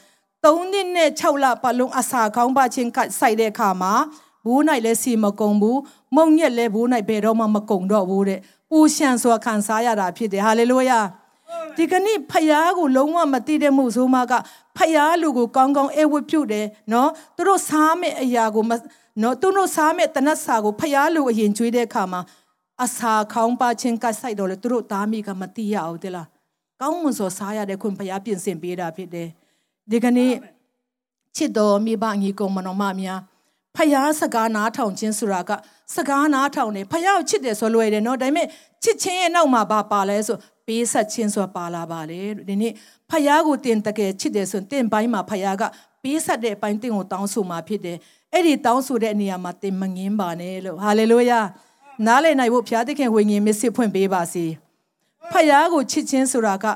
3နှစ်နဲ့6လပတ်လုံးအစာကောင်းပါခြင်းကစိုက်တဲ့အခါမှာဘူး၌လည်းစီမကုံဘူးမုံညက်လည်းဘူး၌ဘယ်တော့မှမကုံတော့ဘူးတဲ့ပူရှံစွာခံစားရတာဖြစ်တယ်ဟာလေလုယာဒီကနေ့ဖယားကိုလုံးဝမသိတဲ့မှုဆိုမှကဖယားလူကိုကောင်းကောင်းအဝတ်ပြုတ်တယ်နော်သူတို့စားမဲ့အရာကိုနော်သူတို့စားမဲ့တနတ်စာကိုဖယားလူအရင်ကျွေးတဲ့အခါမှာအစာခေါင်းပါခြင်းကဆိုင်တော့လေသူတို့သားမိကမသိရအောင်တဲ့လားကောင်းမွန်စွာစားရတဲ့ခွင့်ဖယားပြင်ဆင်ပေးတာဖြစ်တယ် ဒီကနေ့ချစ်တော်မိဘညီကောင်မတော်မများဖယားစကားနားထောင်ခြင်းဆိုတာကစကားနားထောင်တယ်ဖယားကိုချစ်တယ်ဆိုလွယ်တယ်နော်ဒါပေမဲ့ချစ်ခြင်းရဲ့နောက်မှာဘာပါလဲဆိုပေးဆက်ခြင်းဆိုတာပါလာပါလေဒီနေ့ဖယားကိုတင်တကယ်ချစ်တယ်ဆိုရင်တင်ပိုင်းမှာဖယားကပေးဆက်တဲ့အပိုင်းတင်ကိုတောင်းဆိုมาဖြစ်တယ်အဲ့ဒီတောင်းဆိုတဲ့နေရာမှာတင်မငင်းပါနဲ့လို့ဟာလေလုယာနားလည်နိုင်ဖို့ဘုရားသခင်ဝိညာဉ်မစ်ဖွင့်ပေးပါစေဖယားကိုချစ်ခြင်းဆိုတာက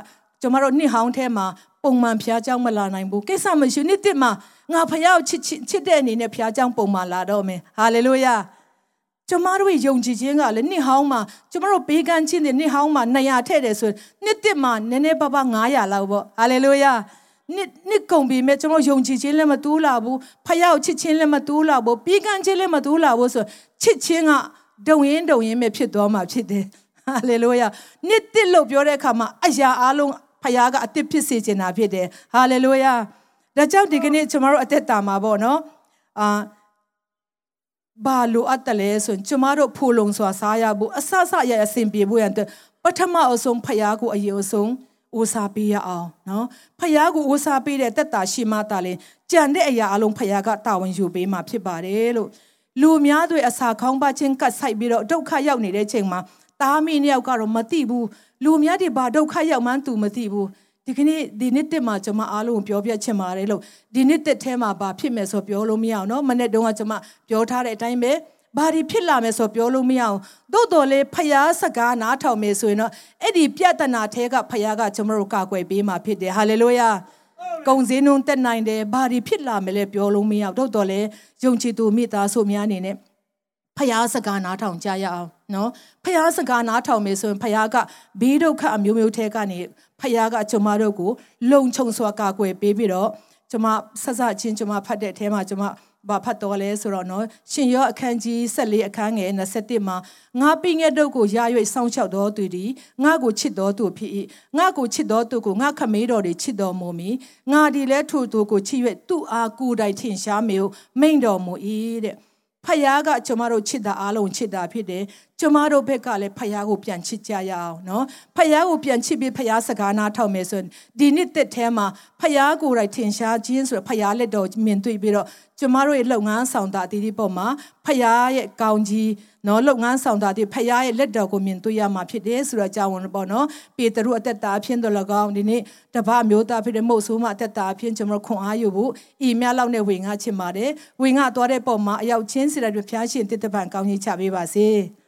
ကျွန်တော်တို့နှစ်ဟောင်းထဲမှာ ပုံမှန်ဘုရားကြောင့်မလာနိုင်ဘူးကိစ္စမရှိနှစ်တစ်မှာငါဖယားကိုချစ်ချစ်တဲ့အနေနဲ့ဘုရားကြောင့်ပုံမှန်လာတော့မယ်ဟာလေလုယာကျမတို့ယုံကြည်ခြင်းကလည်းနှစ်ဟောင်းမှာကျမတို့ဘေးကန်းခြင်းတွေနှစ်ဟောင်းမှာ200ထည့်တယ်ဆိုနှစ်တစ်မှာနည်းနည်းပါးပါး900လောက်ပေါ့ဟာလေလုယာနှစ်နှစ်ကုန်ပြီမဲ့ကျွန်တော်ယုံကြည်ခြင်းလည်းမတူးလာဘူးဖယားကိုချစ်ခြင်းလည်းမတူးလာဘူးဘေးကန်းခြင်းလည်းမတူးလာဘူးဆိုချစ်ခြင်းကဒုံရင်ဒုံရင်ပဲဖြစ်သွားမှာဖြစ်တယ်ဟာလေလုယာနှစ်တစ်လို့ပြောတဲ့အခါမှာအရာအလုံး ဖယားကအသစ်ဖြစ်စေချင်တာဖြစ်တယ်ဟာလေလုယာဒါကြောင့်ဒီကနေ့ကျွန်တော်တို့အသက်တာမှာပေါ့နော်အာဘာလိုအပ်တယ်လဲဆိုရင်ကျမတို့ဖိုလုံစွာစားရဖို့အဆဆရအစဉ်ပြေဖို့ရတဲ့ပထမအဆုံးဖယားကိုအရေးအဆုံးဦးစားပေးရအောင်နော်ဖယားကိုဦးစားပေးတဲ့တက်တာရှိမှတာလေကြံတဲ့အရာအလုံးဖယားကတာဝန်ယူပေးမှဖြစ်ပါတယ်လို့လူများတွေအစာခေါင်းပါချင်းကတ်ဆိုင်ပြီးတော့ဒုက္ခရောက်နေတဲ့ချိန်မှာ တားမီနှစ်ယောက်ကတော့မသိဘူးလူများတွေဘာဒုက္ခရောက်မှန်းသူမသိဘူးဒီကနေ့ဒီနှစ်တက်မှာကျွန်မအားလုံးပြောပြချင်ပါတယ်လို့ဒီနှစ်တက်ထဲမှာဘာဖြစ်မယ်ဆိုပြောလို့မရအောင်เนาะမနေ့တုန်းကကျွန်မပြောထားတဲ့အတိုင်းပဲဘာဒီဖြစ်လာမယ်ဆိုပြောလို့မရအောင်သို့တော်လေဖျားစကားနားထောင်မယ်ဆိုရင်တော့အဲ့ဒီပြဿနာထဲကဖျားကကျွန်တော်တို့ကာကွယ်ပေးမှာဖြစ်တယ်ဟာလေလုယာကုံစင်းနှုံတက်နိုင်တယ်ဘာဒီဖြစ်လာမယ်လဲပြောလို့မရအောင်သို့တော်လေယုံကြည်သူမိသားစုများအနေနဲ့ဖျားစကားနားထောင်ကြရအောင် နော်ဖျားစကားနားထောင်မယ်ဆိုရင်ဖျားကဘေးဒုက္ခအမျိုးမျိုးထဲကနေဖျားကကျွန်မတို့ကိုလုံခြုံစွာကာကွယ်ပေးပြီးတော့ကျွန်မဆက်စချင်းကျွန်မဖတ်တဲ့အထဲမှာကျွန်မဘာဖတ်တော်လဲဆိုတော့နော်ရှင်ရောအခန်းကြီး14အခန်းငယ်27မှာငါပိငဲ့တို့ကိုရ၍စောင့်ရှောက်တော်သူသည်ငါကိုချစ်တော်သူဖြစ်၏ငါကိုချစ်တော်သူကိုငါခမေးတော်တွေချစ်တော်မူမီငါဒီလဲထိုသူကိုချစ်၍သူ့အားကူတိုင်ထင်ရှားမေကိုမိန်တော်မူ၏တဲ့ ဖယားကကျမတို့ချစ်တာအားလုံးချစ်တာဖြစ်တယ်ကျမတို့ဘက်ကလည်းဖယားကိုပြန်ချစ်ကြရအောင်နော်ဖယားကိုပြန်ချစ်ပြီးဖယားစကားနားထောင်မယ်ဆိုရင်ဒီနှစ်သက်ထဲမှာဖယားကိုယ်တိုင်ထင်ရှားခြင်းဆိုဖယားလက်တော်မြင်တွေ့ပြီးတော့ကျမတို့ရဲ့လုပ်ငန်းဆောင်တာအတီးဒီပေါ်မှာဖယားရဲ့ကောင်းကြီး နော်လုပ်ငန်းဆောင်တာဒီဖယားရဲ့လက်တော်ကိုမြင်တွေ့ရမှာဖြစ်တယ်ဆိုတော့ကြောင်းဝင်ပေါ့နော်ပေတရုအသက်တာအဖြစ်တော်လကောင်းဒီနေ့တပတ်မျိုးသားဖြစ်တဲ့မုတ်ဆိုးမအသက်တာအဖြစ်ကျွန်တော်ခွန်အားယူဖို့ဤမြလောက်နဲ့ဝင်ငါချင်ပါတယ်ဝင်ငါသွားတဲ့ပုံမှာအရောက်ချင်းစီတဲ့ဖျားရှင်တစ်တပံကောင်းကြီးချပေးပါစေ။